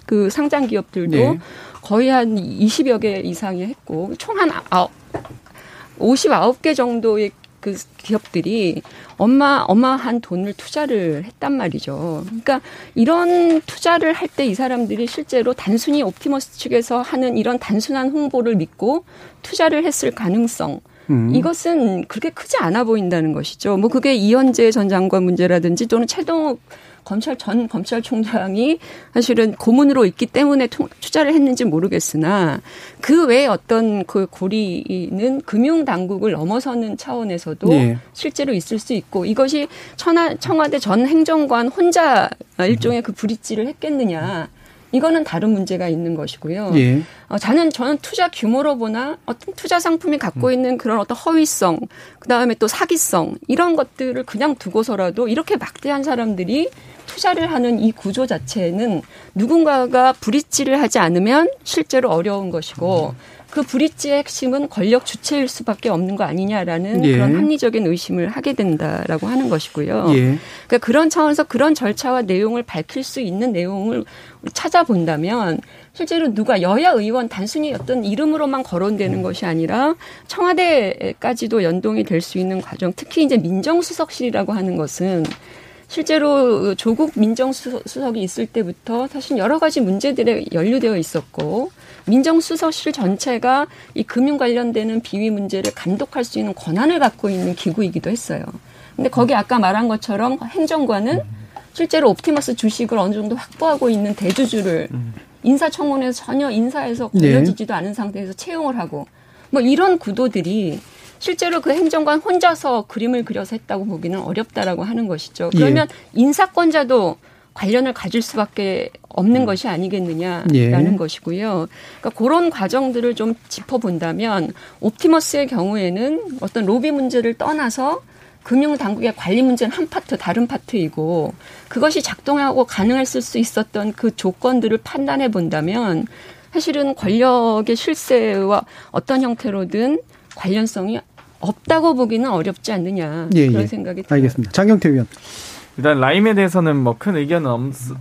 그 상장 기업들도 네. 거의 한 20여 개 이상이 했고 총 한 아, 59개 정도의 그 기업들이 엄마 어마한 돈을 투자를 했단 말이죠. 그러니까 이런 투자를 할 때 이 사람들이 실제로 단순히 옵티머스 측에서 하는 이런 단순한 홍보를 믿고 투자를 했을 가능성 음. 이것은 그렇게 크지 않아 보인다는 것이죠. 뭐 그게 이현재 전 장관 문제라든지 또는 최동욱 검찰 전 검찰총장이 사실은 고문으로 있기 때문에 투자를 했는지 모르겠으나 그 외에 어떤 그 고리는 금융 당국을 넘어서는 차원에서도 네. 실제로 있을 수 있고 이것이 천하, 청와대 전 행정관 혼자 일종의 그 브릿지를 했겠느냐. 이거는 다른 문제가 있는 것이고요. 예. 어, 저는 저는 투자 규모로 보나 어떤 투자 상품이 갖고 음. 있는 그런 어떤 허위성, 그 다음에 또 사기성 이런 것들을 그냥 두고서라도 이렇게 막대한 사람들이 투자를 하는 이 구조 자체는 누군가가 브릿지를 하지 않으면 실제로 어려운 것이고 그 브릿지의 핵심은 권력 주체일 수밖에 없는 거 아니냐라는 예. 그런 합리적인 의심을 하게 된다라고 하는 것이고요. 예. 그러니까 그런 차원에서 그런 절차와 내용을 밝힐 수 있는 내용을 찾아본다면 실제로 누가 여야 의원 단순히 어떤 이름으로만 거론되는 것이 아니라 청와대까지도 연동이 될 수 있는 과정, 특히 이제 민정수석실이라고 하는 것은 실제로 조국 민정수석이 있을 때부터 사실 여러 가지 문제들에 연루되어 있었고 민정수석실 전체가 이 금융 관련되는 비위 문제를 감독할 수 있는 권한을 갖고 있는 기구이기도 했어요. 근데 거기 아까 말한 것처럼 행정관은 실제로 옵티머스 주식을 어느 정도 확보하고 있는 대주주를 인사청문회에서 전혀 인사에서 걸려지지도 네. 않은 상태에서 채용을 하고 뭐 이런 구도들이 실제로 그 행정관 혼자서 그림을 그려서 했다고 보기는 어렵다라고 하는 것이죠. 그러면 예. 인사권자도 관련을 가질 수밖에 없는 음. 것이 아니겠느냐라는 예. 것이고요. 그러니까 그런 과정들을 좀 짚어본다면 옵티머스의 경우에는 어떤 로비 문제를 떠나서 금융 당국의 관리 문제는 한 파트 다른 파트이고 그것이 작동하고 가능했을 수 있었던 그 조건들을 판단해 본다면 사실은 권력의 실세와 어떤 형태로든 관련성이 없다고 보기는 어렵지 않느냐 예, 그런 예. 생각이 들어요. 알겠습니다. 장경태 의원. 일단 라임에 대해서는 뭐 큰 의견은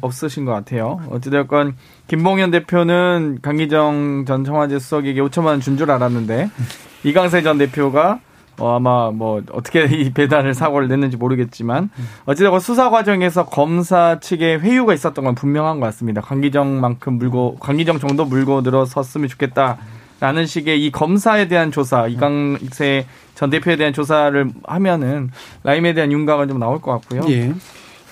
없, 으신 것 같아요. 어찌되었건 김봉현 대표는 강기정 전 청와대 수석에게 5천만 원 준 줄 알았는데 <laughs> 이강세 전 대표가 어, 아마 뭐 어떻게 <laughs> 이 배달을 사고를 냈는지 모르겠지만 어찌되건 수사 과정에서 검사 측의 회유가 있었던 건 분명한 것 같습니다. 강기정만큼 물고 강기정 정도 물고 늘어섰으면 좋겠다. 라는 식의 이 검사에 대한 조사, 이강세 전 대표에 대한 조사를 하면은 라임에 대한 윤곽은 좀 나올 것 같고요. 예.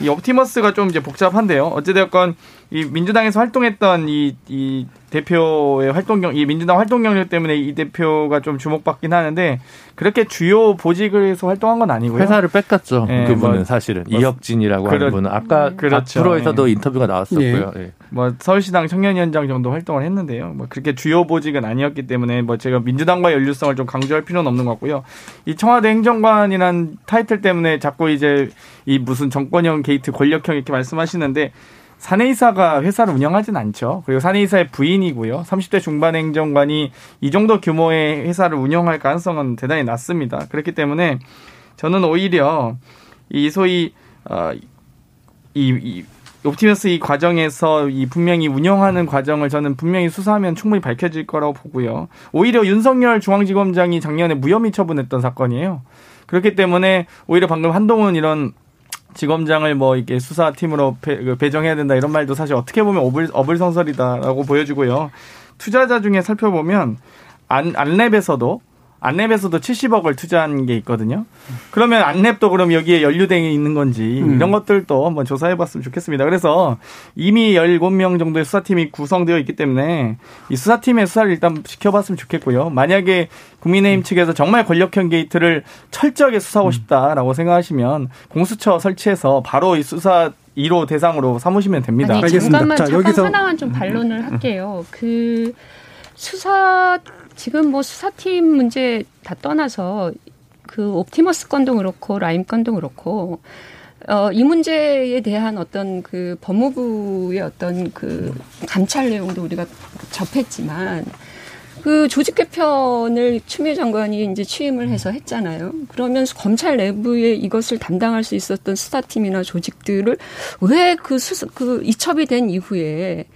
이 옵티머스가 좀 이제 복잡한데요. 어찌되었건 이 민주당에서 활동했던 이, 이 대표의 활동 경, 이 민주당 활동 경력 때문에 이 대표가 좀 주목받긴 하는데 그렇게 주요 보직에서 활동한 건 아니고요. 회사를 뺏겼죠. 네, 그분은 뭐, 사실은 뭐, 이혁진이라고 그렇, 하는 분은 아까 그렇죠. 프로에서도 네. 인터뷰가 나왔었고요. 네. 뭐 서울시당 청년위원장 정도 활동을 했는데요. 뭐 그렇게 주요 보직은 아니었기 때문에 뭐 제가 민주당과 연루성을 좀 강조할 필요는 없는 것 같고요. 이 청와대 행정관이란 타이틀 때문에 자꾸 이제 이 무슨 정권형 게이트 권력형 이렇게 말씀하시는데 사내이사가 회사를 운영하진 않죠. 그리고 사내이사의 부인이고요. 30대 중반 행정관이 이 정도 규모의 회사를 운영할 가능성은 대단히 낮습니다. 그렇기 때문에 저는 오히려 이 소위 어, 이, 이 옵티머스 이 과정에서 이 분명히 운영하는 과정을 저는 분명히 수사하면 충분히 밝혀질 거라고 보고요. 오히려 윤석열 중앙지검장이 작년에 무혐의 처분했던 사건이에요. 그렇기 때문에 오히려 방금 한동훈 이런 지검장을 뭐 이렇게 수사팀으로 배, 그 배정해야 된다 이런 말도 사실 어떻게 보면 어불, 어불성설이다라고 보여지고요. 투자자 중에 살펴보면 안, 안랩에서도 안랩에서도 70억을 투자한 게 있거든요. 그러면 안랩도 그럼 여기에 연루되어 있는 건지 음. 이런 것들도 한번 조사해 봤으면 좋겠습니다. 그래서 이미 17명 정도의 수사팀이 구성되어 있기 때문에 이 수사팀의 수사를 일단 시켜봤으면 좋겠고요. 만약에 국민의힘 측에서 정말 권력형 게이트를 철저하게 수사하고 음. 싶다라고 생각하시면 공수처 설치해서 바로 이 수사 1호 대상으로 삼으시면 됩니다. 아니, 알겠습니다. 잠깐만 자, 잠깐 여기서 하나만 좀 반론을 할게요. 그 수사 지금 뭐 수사팀 문제 다 떠나서 그 옵티머스 건도 그렇고 라임 건도 그렇고 어, 이 문제에 대한 어떤 그 법무부의 어떤 그 감찰 내용도 우리가 접했지만 그 조직 개편을 추미애 장관이 이제 취임을 해서 했잖아요. 그러면 검찰 내부에 이것을 담당할 수 있었던 수사팀이나 조직들을 왜 그 수사 그 이첩이 된 이후에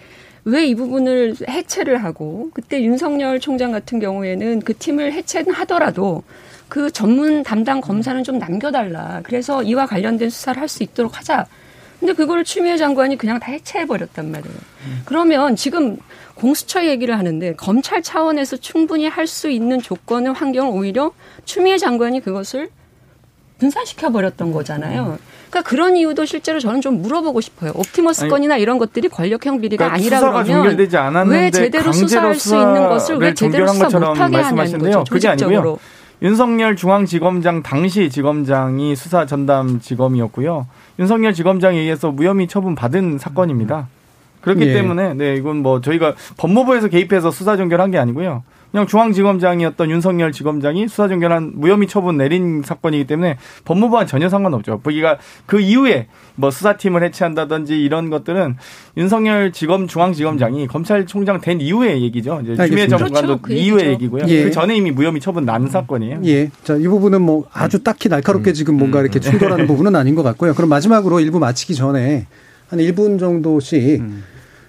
왜 이 부분을 해체를 하고 그때 윤석열 총장 같은 경우에는 그 팀을 해체는 하더라도 그 전문 담당 검사는 좀 남겨달라. 그래서 이와 관련된 수사를 할 수 있도록 하자. 근데 그걸 추미애 장관이 그냥 다 해체해버렸단 말이에요. 그러면 지금 공수처 얘기를 하는데 검찰 차원에서 충분히 할 수 있는 조건의 환경을 오히려 추미애 장관이 그것을 분산시켜 버렸던 거잖아요. 그러니까 그런 이유도 실제로 저는 좀 물어보고 싶어요. 옵티머스 건이나 이런 것들이 권력형 비리가 그러니까 아니라 그러면 왜 제대로 수사할 수 있는 것을 왜 제대로 수사 못하게 하냐는 거죠. 그게 아니고요. 윤석열 중앙지검장 당시 지검장이 수사 전담 지검이었고요. 윤석열 지검장에 의해서 무혐의 처분 받은 사건입니다. 그렇기 예. 때문에 네 이건 뭐 저희가 법무부에서 개입해서 수사 전결한 게 아니고요. 그냥 중앙지검장이었던 윤석열 지검장이 수사중견한 무혐의 처분 내린 사건이기 때문에 법무부와 전혀 상관없죠. 그러니까 그 이후에 뭐 수사팀을 해체한다든지 이런 것들은 윤석열 지검 중앙지검장이 검찰총장 된 이후의 얘기죠. 이제 추미애 장관도 그렇죠. 그 이후의 얘기고요. 예. 그 전에 이미 무혐의 처분 난 사건이에요. 예. 자, 이 부분은 뭐 아주 딱히 날카롭게 음. 지금 뭔가 이렇게 충돌하는 <laughs> 부분은 아닌 것 같고요. 그럼 마지막으로 일부 마치기 전에 한 1분 정도씩 음.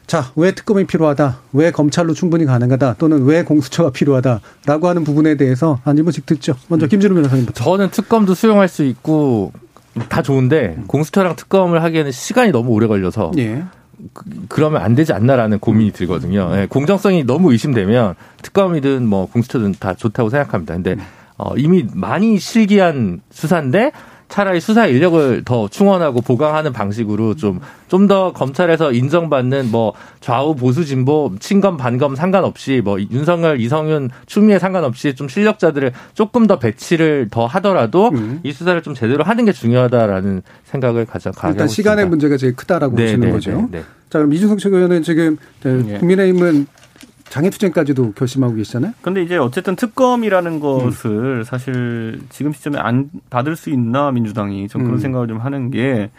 자, 왜 특검이 필요하다? 왜 검찰로 충분히 가능하다? 또는 왜 공수처가 필요하다?라고 하는 부분에 대해서 한 1분씩 듣죠. 먼저 김진우 변호사님부터. 저는 특검도 수용할 수 있고 다 좋은데 공수처랑 특검을 하기에는 시간이 너무 오래 걸려서 예. 그, 러면 안 되지 않나라는 고민이 들거든요. 예, 공정성이 너무 의심되면 특검이든 뭐 공수처든 다 좋다고 생각합니다. 근데 어, 이미 많이 실기한 수사인데 차라리 수사 인력을 더 충원하고 보강하는 방식으로 좀 좀 더 검찰에서 인정받는 뭐 좌우 보수 진보 친검 반검 상관없이 뭐 윤석열 이성윤 추미애 상관없이 좀 실력자들을 조금 더 배치를 더 하더라도 음. 이 수사를 좀 제대로 하는 게 중요하다라는 생각을 가져 가고 일단 시간의 있습니다. 문제가 제일 크다라고 네, 보시는 네, 거죠. 네, 네. 자 그럼 이준석 최고위원은 지금 네. 국민의힘은 장애투쟁까지도 결심하고 계시잖아요. 근데 이제 어쨌든 특검이라는 것을 음. 사실 지금 시점에 안 받을 수 있나 민주당이 좀 그런 음. 생각을 좀 하는 게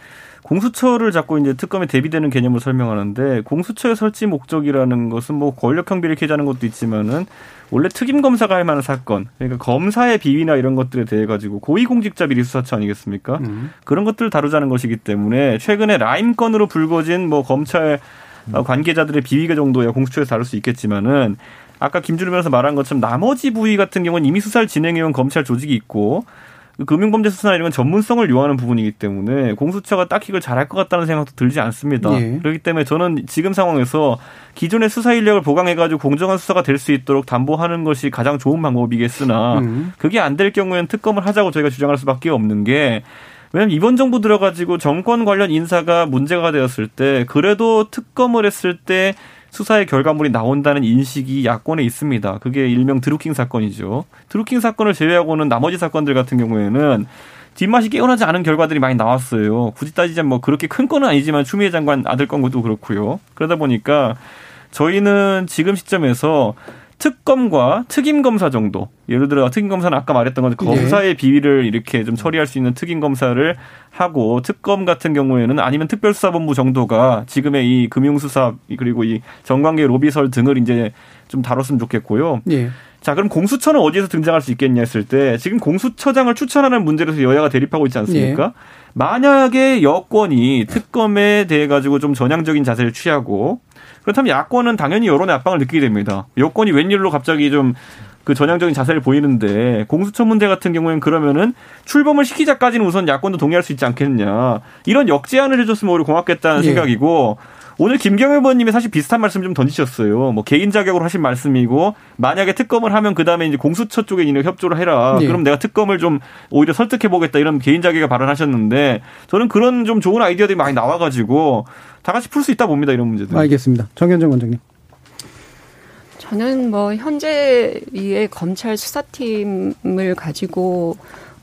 공수처를 자꾸 이제 특검에 대비되는 개념을 설명하는데 공수처의 설치 목적이라는 것은 뭐 권력형 비리케자는 것도 있지만은 원래 특임 검사가 할 만한 사건, 그러니까 검사의 비위나 이런 것들에 대해 가지고 고위공직자 비리 수사처 아니겠습니까? 음. 그런 것들을 다루자는 것이기 때문에 최근에 라임 건으로 불거진 뭐 검찰 어, 관계자들의 비위가 정도야 공수처에서 다룰 수 있겠지만은 아까 김준우 변호사 말한 것처럼 나머지 부위 같은 경우는 이미 수사를 진행해온 검찰 조직이 있고 그 금융범죄 수사나 이런 건 전문성을 요하는 부분이기 때문에 공수처가 딱히 그걸 잘할 것 같다는 생각도 들지 않습니다. 예. 그렇기 때문에 저는 지금 상황에서 기존의 수사 인력을 보강해가지고 공정한 수사가 될 수 있도록 담보하는 것이 가장 좋은 방법이겠으나 음. 그게 안 될 경우에는 특검을 하자고 저희가 주장할 수밖에 없는 게 왜냐면 이번 정부 들어가지고 정권 관련 인사가 문제가 되었을 때 그래도 특검을 했을 때 수사의 결과물이 나온다는 인식이 야권에 있습니다. 그게 일명 드루킹 사건이죠. 드루킹 사건을 제외하고는 나머지 사건들 같은 경우에는 뒷맛이 깨어나지 않은 결과들이 많이 나왔어요. 굳이 따지자면 뭐 그렇게 큰 건은 아니지만 추미애 장관 아들 건도 그렇고요. 그러다 보니까 저희는 지금 시점에서 특검과 특임 검사 정도. 예를 들어 특임 검사는 아까 말했던 건 검사의 네. 비위를 이렇게 좀 처리할 수 있는 특임 검사를 하고 특검 같은 경우에는 아니면 특별수사본부 정도가 지금의 이 금융수사 그리고 이 정관계 로비설 등을 이제 좀 다뤘으면 좋겠고요. 네. 자, 그럼 공수처는 어디에서 등장할 수 있겠냐 했을 때 지금 공수처장을 추천하는 문제에서 여야가 대립하고 있지 않습니까? 네. 만약에 여권이 특검에 대해 가지고 좀 전향적인 자세를 취하고 그렇다면 야권은 당연히 여론의 압박을 느끼게 됩니다. 여권이 웬일로 갑자기 좀 그 전향적인 자세를 보이는데 공수처 문제 같은 경우에는 그러면은 출범을 시키자까지는 우선 야권도 동의할 수 있지 않겠느냐 이런 역제안을 해줬으면 오히려 고맙겠다는 예. 생각이고 오늘 김경일 의원님이 사실 비슷한 말씀 좀 던지셨어요. 뭐 개인 자격으로 하신 말씀이고 만약에 특검을 하면 그 다음에 이제 공수처 쪽에 있는 협조를 해라. 네. 그럼 내가 특검을 좀 오히려 설득해 보겠다 이런 개인 자격에 발언하셨는데 저는 그런 좀 좋은 아이디어들이 많이 나와가지고 다 같이 풀 수 있다 봅니다 이런 문제들. 알겠습니다. 정현정 원장님. 저는 뭐 현재 위에 검찰 수사팀을 가지고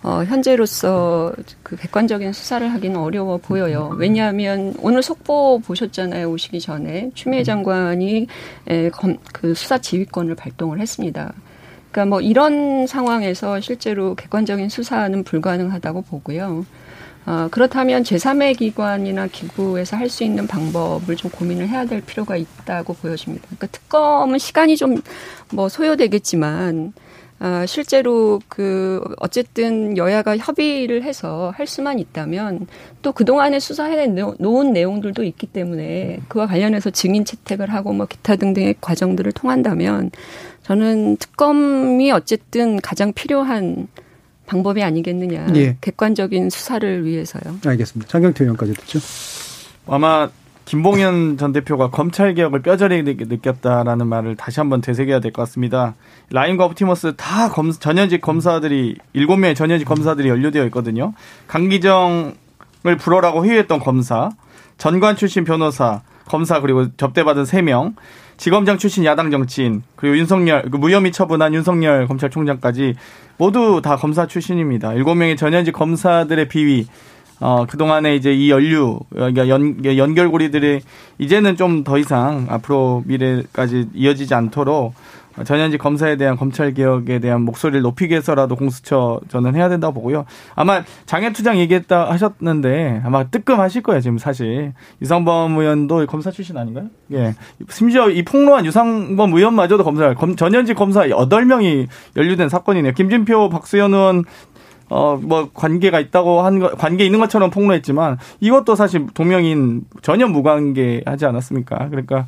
어, 현재로서 그 객관적인 수사를 하기는 어려워 보여요. 왜냐하면 오늘 속보 보셨잖아요. 오시기 전에 추미애 장관이 에, 검, 그 수사 지휘권을 발동을 했습니다. 그러니까 뭐 이런 상황에서 실제로 객관적인 수사는 불가능하다고 보고요. 어, 그렇다면 제3의 기관이나 기구에서 할 수 있는 방법을 좀 고민을 해야 될 필요가 있다고 보여집니다. 그러니까 특검은 시간이 좀 뭐 소요되겠지만 어, 실제로 그 어쨌든 여야가 협의를 해서 할 수만 있다면 또 그동안에 수사해 놓은 내용들도 있기 때문에 그와 관련해서 증인 채택을 하고 뭐 기타 등등의 과정들을 통한다면 저는 특검이 어쨌든 가장 필요한 방법이 아니겠느냐. 예. 객관적인 수사를 위해서요. 알겠습니다. 장경태 의원까지 듣죠. 아마 김봉현 전 대표가 검찰 개혁을 뼈저리 느꼈다라는 말을 다시 한번 되새겨야 될 것 같습니다. 라인과 옵티머스 다 검, 전현직 검사들이 일곱 명의 전현직 검사들이 연루되어 있거든요. 강기정을 불어라고 회유했던 검사, 전관 출신 변호사, 검사 그리고 접대받은 세명 지검장 출신 야당 정치인 그리고 윤석열 그 무혐의 처분한 윤석열 검찰총장까지 모두 다 검사 출신입니다. 일곱 명의 전현직 검사들의 비위 어, 그동안에 이제 이 연류, 그러니까 연, 연결고리들이 이제는 좀 더 이상 앞으로 미래까지 이어지지 않도록 전현직 검사에 대한 검찰 개혁에 대한 목소리를 높이기 위해서라도 공수처 저는 해야 된다고 보고요. 아마 장애투쟁 얘기했다 하셨는데 아마 뜨끔하실 거예요 지금 사실 유상범 의원도 검사 출신 아닌가요? 예. 심지어 이 폭로한 유상범 의원마저도 검사 전현직 검사 8명이 연루된 사건이네요. 김진표 박수현 의원 어, 뭐, 관계가 있다고 한 거, 관계 있는 것처럼 폭로했지만 이것도 사실 동명인 전혀 무관계 하지 않았습니까? 그러니까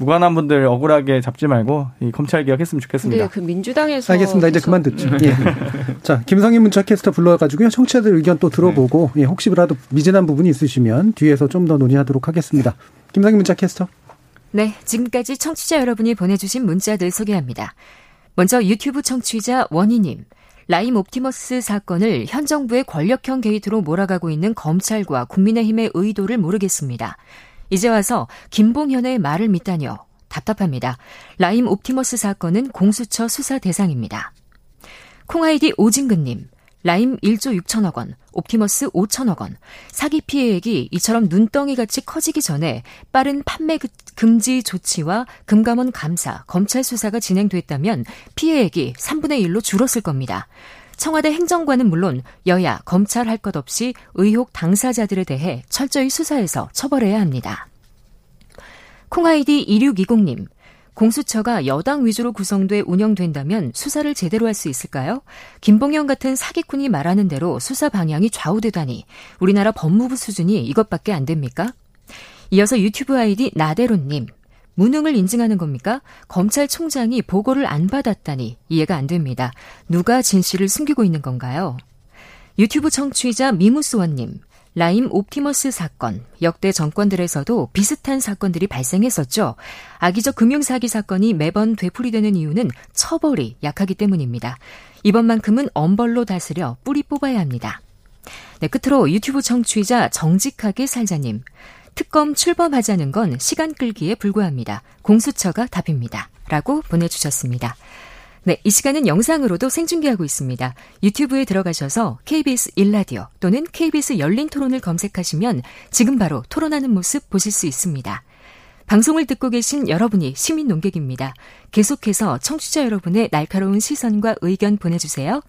무관한 분들 억울하게 잡지 말고 이 검찰 개혁했으면 좋겠습니다. 네, 그 민주당에서 알겠습니다. 이제 그만 듣죠. 예. 자, 김성인 문자 캐스터 불러가지고요. 청취자들 의견 또 들어보고 네. 예, 혹시라도 미진한 부분이 있으시면 뒤에서 좀 더 논의하도록 하겠습니다. 김성인 문자 캐스터. 네, 지금까지 청취자 여러분이 보내주신 문자들 소개합니다. 먼저 유튜브 청취자 원희님. 라임 옵티머스 사건을 현 정부의 권력형 게이트로 몰아가고 있는 검찰과 국민의힘의 의도를 모르겠습니다. 이제 와서 김봉현의 말을 믿다뇨. 답답합니다. 라임 옵티머스 사건은 공수처 수사 대상입니다. 콩아이디 오진근님. 라임 1조 6천억 원, 옵티머스 5천억 원. 사기 피해액이 이처럼 눈덩이 같이 커지기 전에 빠른 판매 그, 금지 조치와 금감원 감사, 검찰 수사가 진행됐다면 피해액이 3분의 1로 줄었을 겁니다. 청와대 행정관은 물론 여야, 검찰 할 것 없이 의혹 당사자들에 대해 철저히 수사해서 처벌해야 합니다. 콩아이디 2620님, 공수처가 여당 위주로 구성돼 운영된다면 수사를 제대로 할 수 있을까요? 김봉현 같은 사기꾼이 말하는 대로 수사 방향이 좌우되다니 우리나라 법무부 수준이 이것밖에 안 됩니까? 이어서 유튜브 아이디 나대로님. 무능을 인증하는 겁니까? 검찰총장이 보고를 안 받았다니 이해가 안 됩니다. 누가 진실을 숨기고 있는 건가요? 유튜브 청취자 미무스원님. 라임 옵티머스 사건, 역대 정권들에서도 비슷한 사건들이 발생했었죠. 악의적 금융사기 사건이 매번 되풀이되는 이유는 처벌이 약하기 때문입니다. 이번만큼은 엄벌로 다스려 뿌리 뽑아야 합니다. 네, 끝으로 유튜브 청취자 정직하게 살자님. 특검 출범하자는 건 시간 끌기에 불과합니다. 공수처가 답입니다. 라고 보내주셨습니다. 네, 이 시간은 영상으로도 생중계하고 있습니다. 유튜브에 들어가셔서 KBS 일라디오 또는 KBS 열린 토론을 검색하시면 지금 바로 토론하는 모습 보실 수 있습니다. 방송을 듣고 계신 여러분이 시민 농객입니다. 계속해서 청취자 여러분의 날카로운 시선과 의견 보내주세요.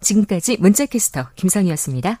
지금까지 문자캐스터 김상희였습니다.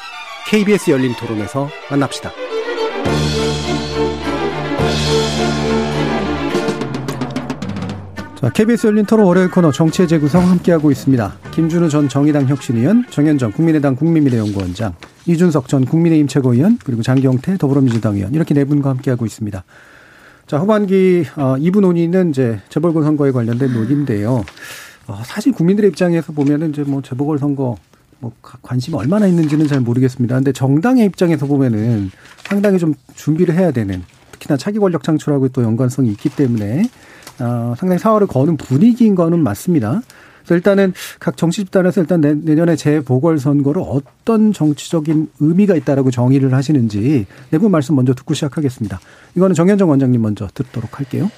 KBS 열린 토론에서 만납시다. 자, KBS 열린 토론 월요일 코너 정치의 재구성 함께하고 있습니다. 김준우 전 정의당 혁신위원, 정현정 국민의당 국민미래연구원장, 이준석 전 국민의힘 최고위원, 그리고 장경태 더불어민주당 의원 이렇게 네 분과 함께하고 있습니다. 자, 후반기 어, 2부 논의는 이제 재벌권 선거에 관련된 논의인데요. 어, 사실 국민들의 입장에서 보면은 이제 뭐 재보궐 선거 뭐 관심이 얼마나 있는지는 잘 모르겠습니다. 근데 정당의 입장에서 보면은 상당히 좀 준비를 해야 되는 특히나 차기 권력 창출하고 또 연관성이 있기 때문에 어, 상당히 사활을 거는 분위기인 거는 맞습니다. 그래서 일단은 각 정치 집단에서 일단 내년에 재보궐 선거를 어떤 정치적인 의미가 있다라고 정의를 하시는지 내부 말씀 먼저 듣고 시작하겠습니다. 이거는 정현정 원장님 먼저 듣도록 할게요.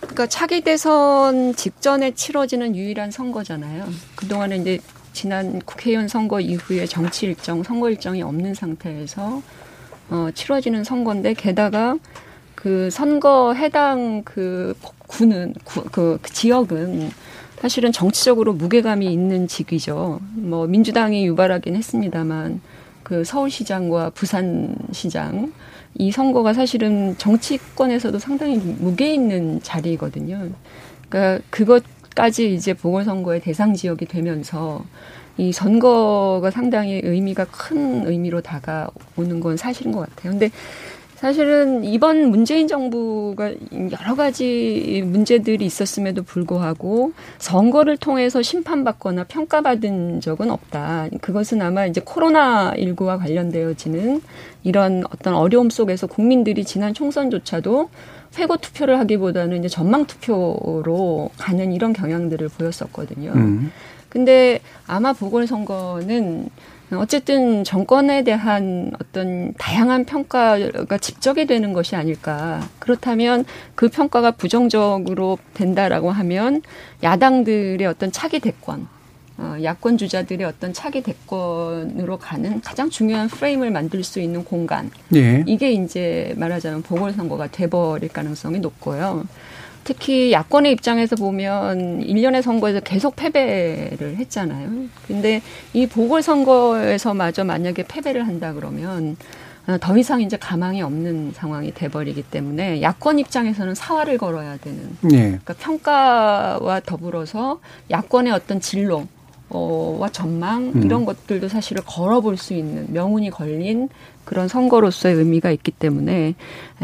그러니까 차기 대선 직전에 치러지는 유일한 선거잖아요. 그동안은 이제 지난 국회의원 선거 이후에 정치 일정, 선거 일정이 없는 상태에서 어, 치러지는 선거인데 게다가 그 선거 해당 그 구는 구, 그, 그 지역은 사실은 정치적으로 무게감이 있는 직위죠. 뭐 민주당이 유발하긴 했습니다만 그 서울시장과 부산시장 이 선거가 사실은 정치권에서도 상당히 무게 있는 자리거든요. 그러니까 그것 까지 이제 보궐선거의 대상 지역이 되면서 이 선거가 상당히 의미가 큰 의미로 다가오는 건 사실인 것 같아요. 근데 사실은 이번 문재인 정부가 여러 가지 문제들이 있었음에도 불구하고 선거를 통해서 심판받거나 평가받은 적은 없다. 그것은 아마 이제 코로나19와 관련되어지는 이런 어떤 어려움 속에서 국민들이 지난 총선조차도 회고 투표를 하기보다는 이제 전망 투표로 가는 이런 경향들을 보였었거든요. 음. 근데 아마 보궐선거는 어쨌든 정권에 대한 어떤 다양한 평가가 집적이 되는 것이 아닐까. 그렇다면 그 평가가 부정적으로 된다라고 하면 야당들의 어떤 차기 대권, 어, 야권 주자들의 어떤 차기 대권으로 가는 가장 중요한 프레임을 만들 수 있는 공간. 예. 이게 이제 말하자면 보궐선거가 돼버릴 가능성이 높고요. 특히 야권의 입장에서 보면 일련의 선거에서 계속 패배를 했잖아요. 근데 이 보궐선거에서마저 만약에 패배를 한다 그러면 어, 더 이상 이제 가망이 없는 상황이 돼버리기 때문에 야권 입장에서는 사활을 걸어야 되는. 네. 그러니까 평가와 더불어서 야권의 어떤 진로, 와 전망 음. 이런 것들도 사실을 걸어볼 수 있는 명운이 걸린 그런 선거로서의 의미가 있기 때문에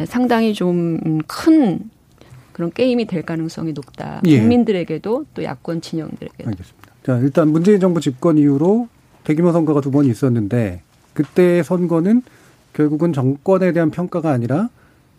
상당히 좀 큰 그런 게임이 될 가능성이 높다. 예. 국민들에게도 또 야권 진영들에게도. 알겠습니다. 자, 일단 문재인 정부 집권 이후로 대규모 선거가 두 번 있었는데 그때 선거는 결국은 정권에 대한 평가가 아니라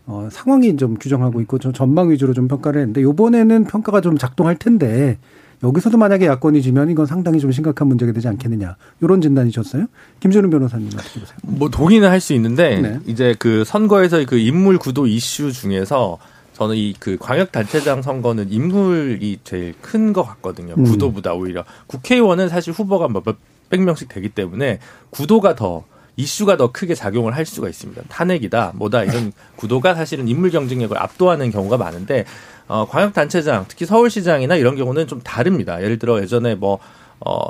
어, 상황이 좀 규정하고 있고 좀 전망 위주로 좀 평가를 했는데 요번에는 평가가 좀 작동할 텐데 여기서도 만약에 야권이 지면 이건 상당히 좀 심각한 문제가 되지 않겠느냐 이런 진단이셨어요? 김준우 변호사님 어떻게 보세요? 뭐 동의는 할 수 있는데 네. 이제 그 선거에서 그 인물 구도 이슈 중에서 저는 이 그 광역 단체장 선거는 인물이 제일 큰 것 같거든요. 음. 구도보다 오히려 국회의원은 사실 후보가 뭐 몇백 명씩 되기 때문에 구도가 더 이슈가 더 크게 작용을 할 수가 있습니다. 탄핵이다, 뭐다 이런 <laughs> 구도가 사실은 인물 경쟁력을 압도하는 경우가 많은데 어, 광역단체장 특히 서울시장이나 이런 경우는 좀 다릅니다. 예를 들어 예전에 뭐 어,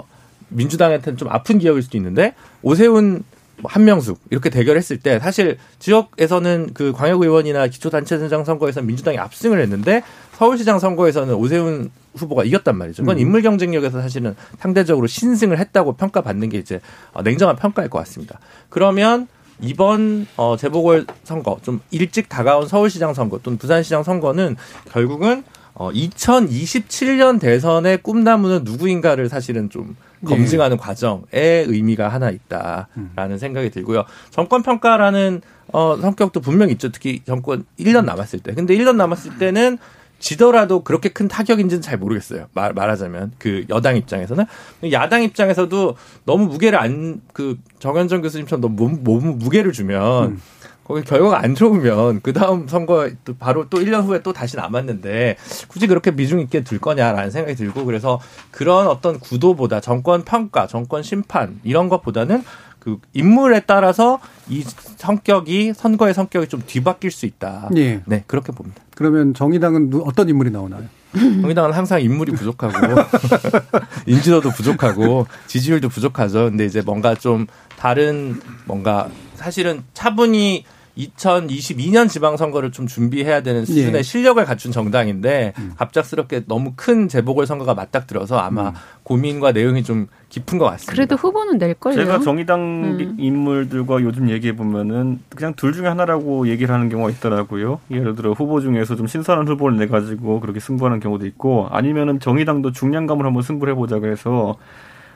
민주당한테는 좀 아픈 기억일 수도 있는데 오세훈 뭐 한명숙 이렇게 대결했을 때 사실 지역에서는 그 광역의원이나 기초단체장 선거에서 민주당이 압승을 했는데 서울시장 선거에서는 오세훈 후보가 이겼단 말이죠. 그건 음. 인물 경쟁력에서 사실은 상대적으로 신승을 했다고 평가받는 게 이제 어, 냉정한 평가일 것 같습니다. 그러면 이번 어 재보궐 선거 좀 일찍 다가온 서울시장 선거 또는 부산시장 선거는 결국은 어 2027년 대선의 꿈나무는 누구인가를 사실은 좀 네. 검증하는 네. 과정에 의미가 하나 있다라는 음. 생각이 들고요. 정권 평가라는 어 성격도 분명 있죠. 특히 정권 1년 남았을 때. 근데 1년 남았을 때는 지더라도 그렇게 큰 타격인지는 잘 모르겠어요. 말, 말하자면 그 여당 입장에서는 야당 입장에서도 너무 무게를 안 그 정현정 교수님처럼 너무, 너무 무게를 주면 음. 거기 결과가 안 좋으면 그 다음 선거 또 바로 또 1년 후에 또 다시 남았는데 굳이 그렇게 미중 있게 둘 거냐라는 생각이 들고 그래서 그런 어떤 구도보다 정권 평가, 정권 심판 이런 것보다는 그 인물에 따라서 이 성격이 선거의 성격이 좀 뒤바뀔 수 있다. 예. 네, 그렇게 봅니다. 그러면 정의당은 어떤 인물이 나오나요? 정의당은 항상 인물이 부족하고 <laughs> 인지도도 부족하고 지지율도 부족하죠. 근데 이제 뭔가 좀 다른 뭔가 사실은 차분히 2022년 지방선거를 좀 준비해야 되는 수준의 예. 실력을 갖춘 정당인데 음. 갑작스럽게 너무 큰 재보궐 선거가 맞닥뜨려서 아마 음. 고민과 내용이 좀 깊은 것 같습니다. 그래도 후보는 낼 거예요. 제가 정의당 음. 인물들과 요즘 얘기해 보면은 그냥 둘 중에 하나라고 얘기를 하는 경우가 있더라고요. 예를 들어 후보 중에서 좀 신선한 후보를 내 가지고 그렇게 승부하는 경우도 있고 아니면은 정의당도 중량감을 한번 승부를 해보자 그래서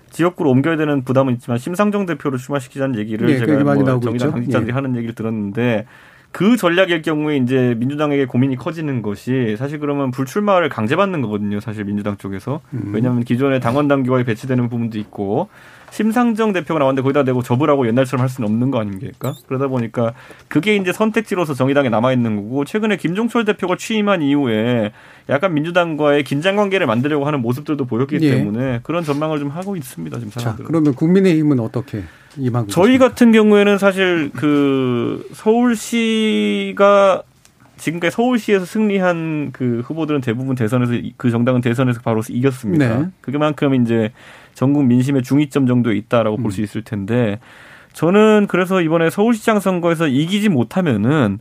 지역구로 옮겨야 되는 부담은 있지만 심상정 대표를 출마시키자는 얘기를 네, 제가 뭐 정의당 당직자들이 예. 하는 얘기를 들었는데 그 전략일 경우에 이제 민주당에게 고민이 커지는 것이 사실 그러면 불출마를 강제받는 거거든요. 사실 민주당 쪽에서 음. 왜냐하면 기존의 당원 당규에 배치되는 부분도 있고 심상정 대표가 나왔는데 거기다 대고 접으라고 옛날처럼 할 수는 없는 거 아닙니까? 그러다 보니까 그게 이제 선택지로서 정의당에 남아 있는 거고 최근에 김종철 대표가 취임한 이후에 약간 민주당과의 긴장 관계를 만들려고 하는 모습들도 보였기 예. 때문에 그런 전망을 좀 하고 있습니다 지금 사람들. 자, 그러면 국민의힘은 어떻게 이만 저희 같은 경우에는 사실 그 서울시가 지금까지 서울시에서 승리한 그 후보들은 대부분 대선에서 그 정당은 대선에서 바로 이겼습니다. 네. 그만큼 이제 전국 민심의 중위점 정도에 있다라고 음. 볼수 있을 텐데 저는 그래서 이번에 서울시장 선거에서 이기지 못하면은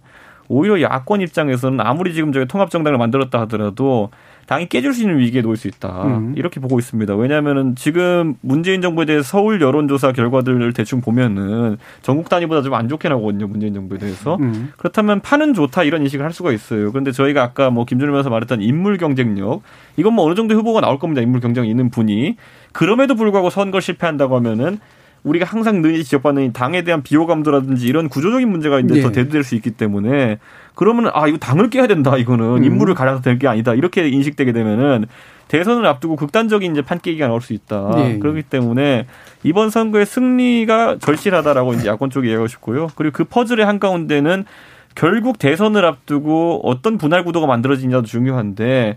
오히려 야권 입장에서는 아무리 지금 저희 통합정당을 만들었다 하더라도 당이 깨질 수 있는 위기에 놓일 수 있다. 음. 이렇게 보고 있습니다. 왜냐하면 지금 문재인 정부에 대해 서울 여론조사 결과들을 대충 보면은 전국 단위보다 좀 안 좋게 나오거든요. 문재인 정부에 대해서. 음. 그렇다면 파는 좋다 이런 인식을 할 수가 있어요. 그런데 저희가 아까 뭐 김준일 변호사 말했던 인물 경쟁력 이건 뭐 어느 정도 후보가 나올 겁니다. 인물 경쟁이 있는 분이 그럼에도 불구하고 선거 실패한다고 하면은 우리가 항상 늘 지적받는 당에 대한 비호감도라든지 이런 구조적인 문제가 이제 네. 더 대두될 수 있기 때문에 그러면은 아 이거 당을 깨야 된다 이거는 음. 인물을 갈아서 될 게 아니다 이렇게 인식되게 되면은 대선을 앞두고 극단적인 이제 판깨기가 나올 수 있다. 네. 그렇기 때문에 이번 선거의 승리가 절실하다라고 이제 야권 쪽에 얘기하고 싶고요. 그리고 그 퍼즐의 한 가운데는 결국 대선을 앞두고 어떤 분할 구도가 만들어지냐도 중요한데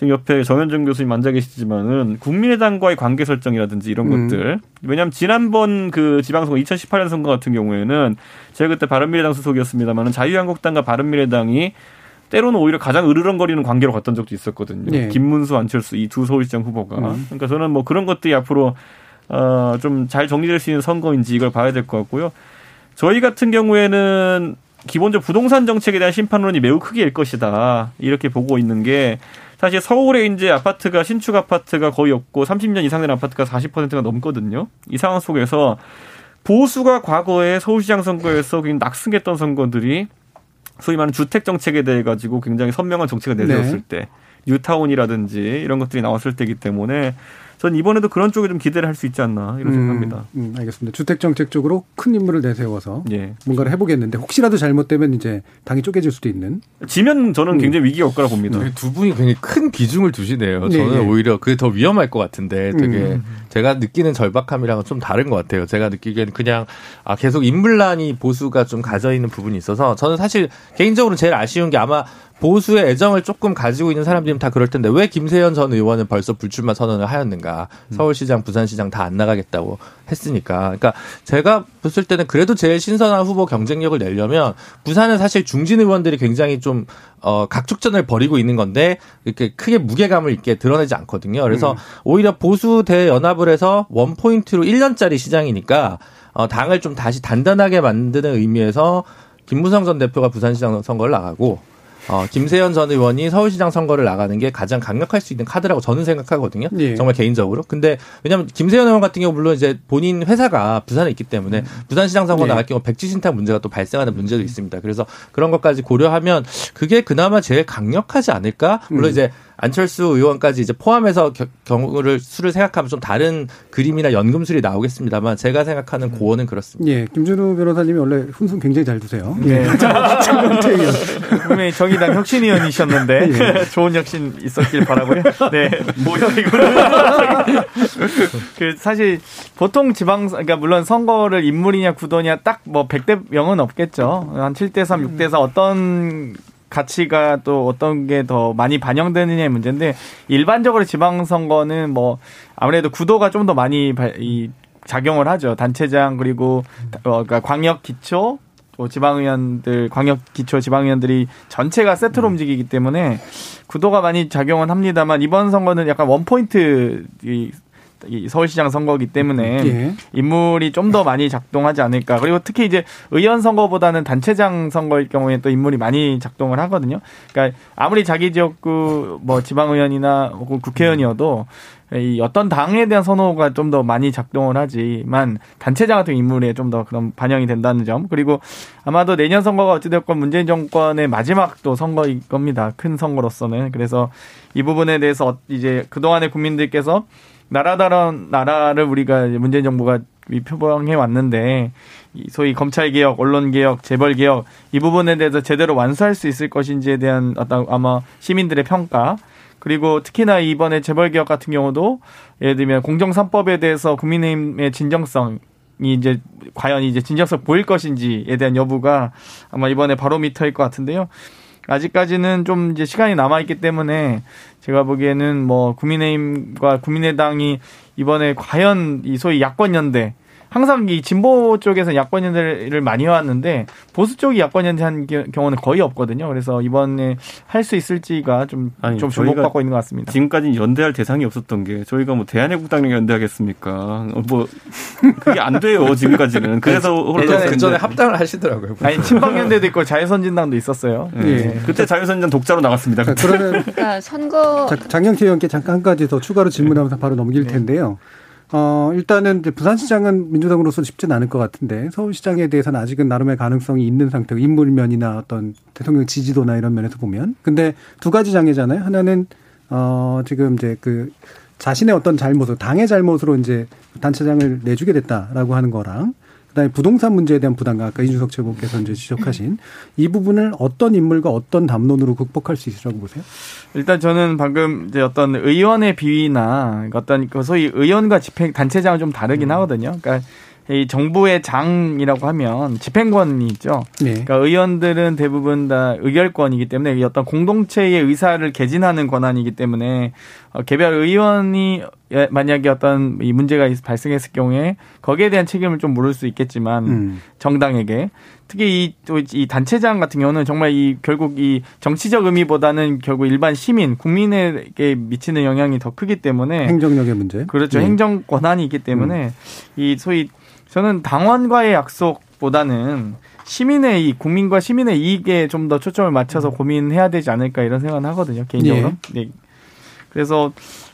지금 옆에 정현정 교수님 앉아 계시지만은 국민의당과의 관계 설정이라든지 이런 음. 것들. 왜냐하면 지난번 그 지방선거 2018년 선거 같은 경우에는 제가 그때 바른미래당 소속이었습니다만은 자유한국당과 바른미래당이 때로는 오히려 가장 으르렁거리는 관계로 갔던 적도 있었거든요. 네. 김문수, 안철수 이 두 서울시장 후보가. 음. 그러니까 저는 뭐 그런 것들이 앞으로 어 좀 잘 정리될 수 있는 선거인지 이걸 봐야 될 것 같고요. 저희 같은 경우에는 기본적으로 부동산 정책에 대한 심판론이 매우 크게 일 것이다. 이렇게 보고 있는 게 사실 서울에 이제 아파트가 신축 아파트가 거의 없고 30년 이상 된 아파트가 40%가 넘거든요. 이 상황 속에서 보수가 과거에 서울시장 선거에서 굉장히 낙승했던 선거들이 소위 말하는 주택 정책에 대해 가지고 굉장히 선명한 정책을 내세웠을 네. 때 뉴타운이라든지 이런 것들이 나왔을 때이기 때문에 전 이번에도 그런 쪽에 좀 기대를 할 수 있지 않나 이런 음, 생각합니다. 음, 알겠습니다. 주택 정책 쪽으로 큰 인물을 내세워서 예. 뭔가를 해보겠는데 혹시라도 잘못되면 이제 당이 쪼개질 수도 있는. 지면 저는 음. 굉장히 위기가 올 거라 봅니다. 두 분이 굉장히 큰 비중을 두시네요. 네, 저는 네. 오히려 그게 더 위험할 것 같은데 되게 음. 제가 느끼는 절박함이랑은 좀 다른 것 같아요. 제가 느끼기에는 그냥 아, 계속 인물난이 보수가 좀 가져 있는 부분이 있어서 저는 사실 개인적으로 제일 아쉬운 게 아마 보수의 애정을 조금 가지고 있는 사람들이면 다 그럴 텐데 왜 김세현 전 의원은 벌써 불출마 선언을 하였는가? 음. 서울시장, 부산시장 다 안 나가겠다고 했으니까. 그러니까 제가 봤을 때는 그래도 제일 신선한 후보 경쟁력을 내려면 부산은 사실 중진 의원들이 굉장히 좀 어, 각축전을 벌이고 있는 건데 이렇게 크게 무게감을 있게 드러내지 않거든요. 그래서 음. 오히려 보수 대 연합을 해서 원 포인트로 1년짜리 시장이니까 어, 당을 좀 다시 단단하게 만드는 의미에서 김무성 전 대표가 부산시장 선거를 나가고 어, 김세현 전 의원이 서울시장 선거를 나가는 게 가장 강력할 수 있는 카드라고 저는 생각하거든요. 예. 정말 개인적으로. 근데 왜냐하면 김세현 의원 같은 경우 물론 이제 본인 회사가 부산에 있기 때문에 음. 부산시장 선거 예. 나갈 경우 백지 신탁 문제가 또 발생하는 문제도 있습니다. 그래서 그런 것까지 고려하면 그게 그나마 제일 강력하지 않을까? 물론 음. 이제 안철수 의원까지 이제 포함해서 경우를 수를 생각하면 좀 다른 그림이나 연금술이 나오겠습니다만 제가 생각하는 고원은 그렇습니다. 예, 김준우 변호사님이 원래 훈수 굉장히 잘 두세요. 예. <laughs> 분명히 정의당 혁신위원이셨는데 예. <laughs> 좋은 혁신 있었길 바라고요. 네, 뭐야 이거. <laughs> 그 사실 보통 지방 그러니까 물론 선거를 인물이냐 구도냐 딱 뭐 100대 0은 없겠죠. 한 7대 3, 6대 4 어떤 가치가 또 어떤 게 더 많이 반영되느냐의 문제인데 일반적으로 지방선거는 뭐 아무래도 구도가 좀 더 많이 이 작용을 하죠. 단체장 그리고 어, 그러니까 광역 기초 뭐 지방의원들 광역 기초 지방의원들이 전체가 세트로 음. 움직이기 때문에 구도가 많이 작용은 합니다만 이번 선거는 약간 원 포인트 이 서울시장 선거기 때문에 예. 인물이 좀 더 많이 작동하지 않을까. 그리고 특히 이제 의원 선거보다는 단체장 선거일 경우에 또 인물이 많이 작동을 하거든요. 그러니까 아무리 자기 지역구 뭐 지방의원이나 국회의원이어도 이 어떤 당에 대한 선호가 좀 더 많이 작동을 하지만 단체장 같은 인물에 좀 더 그런 반영이 된다는 점 그리고 아마도 내년 선거가 어찌됐건 문재인 정권의 마지막 또 선거일 겁니다. 큰 선거로서는 그래서 이 부분에 대해서 이제 그동안의 국민들께서 나라다른 나라를 우리가 문재인 정부가 표방해 왔는데 소위 검찰 개혁, 언론 개혁, 재벌 개혁 이 부분에 대해서 제대로 완수할 수 있을 것인지에 대한 어떤 아마 시민들의 평가 그리고 특히나 이번에 재벌 개혁 같은 경우도 예를 들면 공정 3법에 대해서 국민의힘의 진정성 이 이제 과연 이제 진정성 보일 것인지에 대한 여부가 아마 이번에 바로미터일 것 같은데요. 아직까지는 좀 이제 시간이 남아 있기 때문에 제가 보기에는 뭐 국민의힘과 국민의당이 이번에 과연 이 소위 야권 연대 항상 이 진보 쪽에서 야권 연대를 많이 해왔는데 보수 쪽이 야권 연대한 경우는 거의 없거든요. 그래서 이번에 할 수 있을지가 좀, 아니, 좀 주목받고 있는 것 같습니다. 지금까지 연대할 대상이 없었던 게 저희가 뭐 대한애국당이랑 연대하겠습니까? 뭐 그게 안 돼요 지금까지는. <laughs> 그래서 예전에 그 전에 합당을 하시더라고요. 아니 친박연대도 있고 자유선진당도 있었어요. 네. 네. 그때 자유선진당 독자로 나갔습니다. 자, 그러면 그러니까 선거 장영태 의원께 잠깐 한 가지 더 추가로 질문하면서 바로 넘길 네. 텐데요. 어, 일단은 이제 부산시장은 민주당으로서 쉽진 않을 것 같은데 서울시장에 대해서는 아직은 나름의 가능성이 있는 상태고 인물면이나 어떤 대통령 지지도나 이런 면에서 보면. 근데 두 가지 장애잖아요. 하나는 어, 지금 이제 그 자신의 어떤 잘못을 당의 잘못으로 이제 단체장을 내주게 됐다라고 하는 거랑 그다음에 부동산 문제에 대한 부담감 아까 이준석 최고께서 이제 지적하신 이 부분을 어떤 인물과 어떤 담론으로 극복할 수 있으라고 보세요? 일단 저는 방금 이제 어떤 의원의 비위나 어떤 그 소위 의원과 집행 단체장은 좀 다르긴 음. 하거든요. 그러니까 이 정부의 장이라고 하면 집행권이 있죠. 네. 그러니까 의원들은 대부분 다 의결권이기 때문에 어떤 공동체의 의사를 개진하는 권한이기 때문에 어, 개별 의원이 예, 만약에 어떤 이 문제가 발생했을 경우에 거기에 대한 책임을 좀 물을 수 있겠지만 음. 정당에게 특히 이또이 단체장 같은 경우는 정말 이 결국 이 정치적 의미보다는 결국 일반 시민 국민에게 미치는 영향이 더 크기 때문에 행정력의 문제 그렇죠 네. 행정 권한이 있기 때문에 음. 이 소위 저는 당원과의 약속보다는 시민의 이 국민과 시민의 이익에 좀 더 초점을 맞춰서 음. 고민해야 되지 않을까 이런 생각은 하거든요 개인적으로. 예. 네. 그래서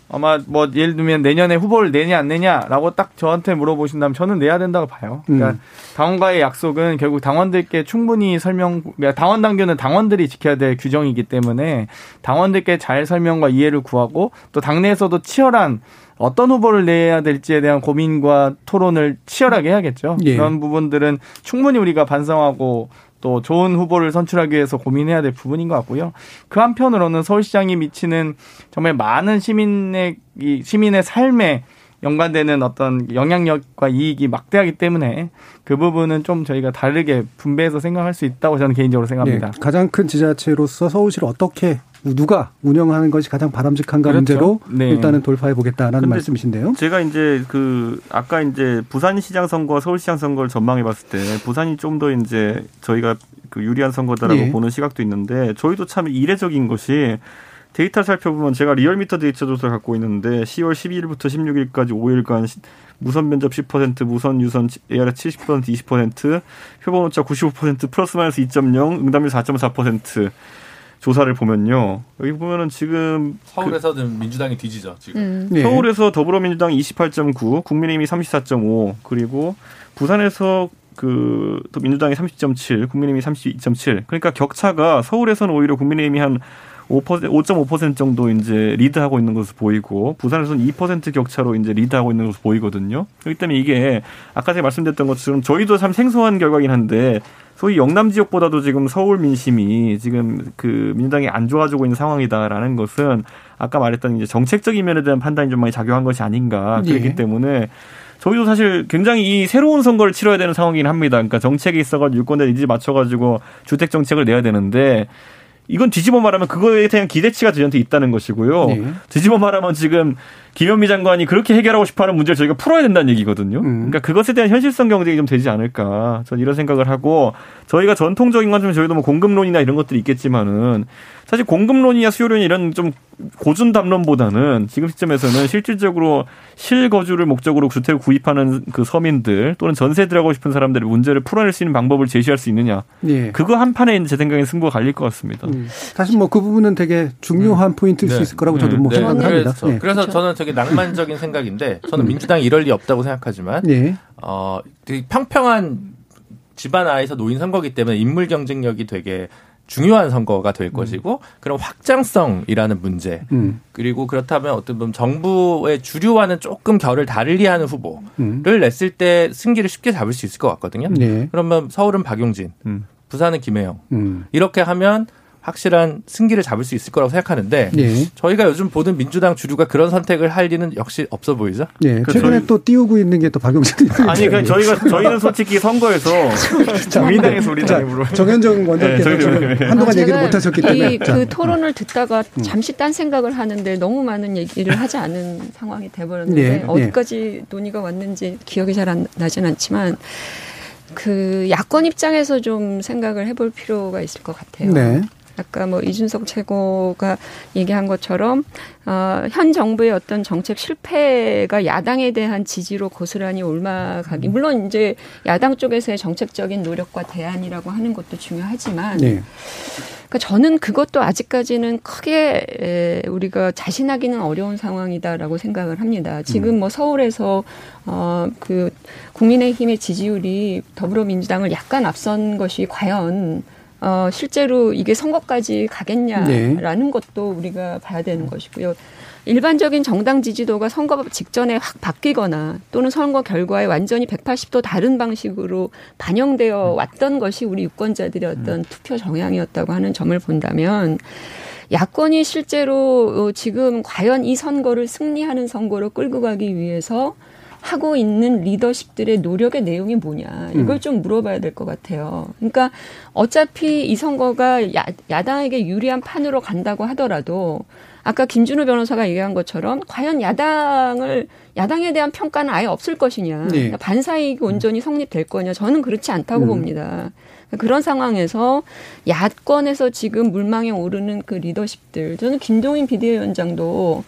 아마 뭐 예를 들면 내년에 후보를 내냐 안 내냐라고 딱 저한테 물어보신다면 저는 내야 된다고 봐요. 그러니까 음. 당원과의 약속은 결국 당원들께 충분히 설명, 그러니까 당원 당규는 당원들이 지켜야 될 규정이기 때문에 당원들께 잘 설명과 이해를 구하고 또 당내에서도 치열한 어떤 후보를 내야 될지에 대한 고민과 토론을 치열하게 해야겠죠. 예. 그런 부분들은 충분히 우리가 반성하고 또 좋은 후보를 선출하기 위해서 고민해야 될 부분인 것 같고요. 그 한편으로는 서울시장이 미치는 정말 많은 시민의 이 시민의 삶에 연관되는 어떤 영향력과 이익이 막대하기 때문에 그 부분은 좀 저희가 다르게 분배해서 생각할 수 있다고 저는 개인적으로 생각합니다. 네, 가장 큰 지자체로서 서울시를 어떻게 누가 운영하는 것이 가장 바람직한가 그렇죠. 문제로 네. 일단은 돌파해 보겠다라는 말씀이신데요. 제가 이제 그 아까 이제 부산시장 선거, 서울시장 선거를 전망해 봤을 때 부산이 좀 더 이제 저희가 그 유리한 선거다라고 네. 보는 시각도 있는데 저희도 참 이례적인 것이 데이터 살펴보면 제가 리얼미터 데이터 조사를 갖고 있는데 10월 12일부터 16일까지 5일간 무선 면접 10%, 무선 유선 ARS 70%, 20%, 표본 오차 95%, 플러스 마이너스 2.0, 응답률 4.4%. 조사를 보면요. 여기 보면은 지금 서울에서는 그 민주당이 뒤지죠. 지금 음. 네. 서울에서 더불어민주당 28.9, 국민의힘이 34.5, 그리고 부산에서 그 또 민주당이 30.7, 국민의힘이 32.7. 그러니까 격차가 서울에서는 오히려 국민의힘이 한 5%, 5.5% 정도 이제 리드하고 있는 것으로 보이고 부산에서는 2% 격차로 이제 리드하고 있는 것으로 보이거든요. 그렇기 때문에 이게 아까 제가 말씀드렸던 것처럼 저희도 참 생소한 결과긴 한데 소위 영남 지역보다도 지금 서울 민심이 지금 그 민주당이 안 좋아지고 있는 상황이다라는 것은 아까 말했던 이제 정책적인 면에 대한 판단이 좀 많이 작용한 것이 아닌가 그렇기 예. 때문에 저희도 사실 굉장히 이 새로운 선거를 치러야 되는 상황이긴 합니다. 그러니까 정책이 있어가지고 유권자 이제 맞춰가지고 주택 정책을 내야 되는데 이건 뒤집어 말하면 그거에 대한 기대치가 저희한테 있다는 것이고요. 네. 뒤집어 말하면 지금 김현미 장관이 그렇게 해결하고 싶어하는 문제를 저희가 풀어야 된다는 얘기거든요. 음. 그러니까 그것에 대한 현실성 경쟁이 좀 되지 않을까. 저는 이런 생각을 하고 저희가 전통적인 건 좀 저희도 뭐 공급론이나 이런 것들이 있겠지만은 사실 공급론이나 수요론 이런 좀 고준 담론보다는 지금 시점에서는 실질적으로 실거주를 목적으로 주택을 구입하는 그 서민들 또는 전세 들어가고 싶은 사람들의 문제를 풀어낼 수 있는 방법을 제시할 수 있느냐. 예. 그거 한 판에 제 생각에 승부가 갈릴 것 같습니다. 음. 사실 뭐 그 부분은 되게 중요한 음. 포인트일 네. 수 있을 거라고 저도 뭐 네. 생각을 합니다. 그래서, 네. 그래서 저는 되게 낭만적인 생각인데 저는 음. 민주당이 이럴 리 없다고 생각하지만 네. 어, 되게 평평한 집안 아에서 노인 선거기 때문에 인물 경쟁력이 되게 중요한 선거가 될 음. 것이고 그런 확장성이라는 문제 음. 그리고 그렇다면 어떤 보면 정부의 주류와는 조금 결을 다르리하는 후보를 음. 냈을 때 승기를 쉽게 잡을 수 있을 것 같거든요. 네. 그러면 서울은 박용진, 음. 부산은 김혜영 음. 이렇게 하면 확실한 승기를 잡을 수 있을 거라고 생각하는데 예. 저희가 요즘 보는 민주당 주류가 그런 선택을 할 리는 역시 없어 보이죠? 예. 그 최근에 저희... 또 띄우고 있는 게 또 박용진 아니 그 저희가 저희는 솔직히 선거에서 <laughs> 국민당에서 우리 당으로 정현정 원장께서 네, 한동안 아, 얘기를 못 하셨기 때문에 그 토론을 듣다가 음. 잠시 딴 생각을 하는데 너무 많은 얘기를 하지 않은 상황이 돼 버렸는데 예. 예. 어디까지 논의가 왔는지 기억이 잘 안 나진 않지만 그 야권 입장에서 좀 생각을 해볼 필요가 있을 것 같아요. 네. 아까 뭐 이준석 최고가 얘기한 것처럼 어, 현 정부의 어떤 정책 실패가 야당에 대한 지지로 고스란히 올라가기 물론 이제 야당 쪽에서의 정책적인 노력과 대안이라고 하는 것도 중요하지만 네. 그러니까 저는 그것도 아직까지는 크게 에, 우리가 자신하기는 어려운 상황이다라고 생각을 합니다. 지금 음. 뭐 서울에서 어 그 국민의힘의 지지율이 더불어민주당을 약간 앞선 것이 과연 어, 실제로 이게 선거까지 가겠냐라는 네. 것도 우리가 봐야 되는 것이고요. 일반적인 정당 지지도가 선거 직전에 확 바뀌거나 또는 선거 결과에 완전히 180도 다른 방식으로 반영되어 왔던 것이 우리 유권자들의 어떤 투표 정향이었다고 하는 점을 본다면 야권이 실제로 지금 과연 이 선거를 승리하는 선거로 끌고 가기 위해서 하고 있는 리더십들의 노력의 내용이 뭐냐 이걸 음. 좀 물어봐야 될 것 같아요. 그러니까 어차피 이 선거가 야, 야당에게 유리한 판으로 간다고 하더라도 아까 김준우 변호사가 얘기한 것처럼 과연 야당을 야당에 대한 평가는 아예 없을 것이냐 네. 그러니까 반사이익 온전히 성립될 거냐 저는 그렇지 않다고 음. 봅니다. 그런 상황에서 야권에서 지금 물망에 오르는 그 리더십들 저는 김동인 비대위원장도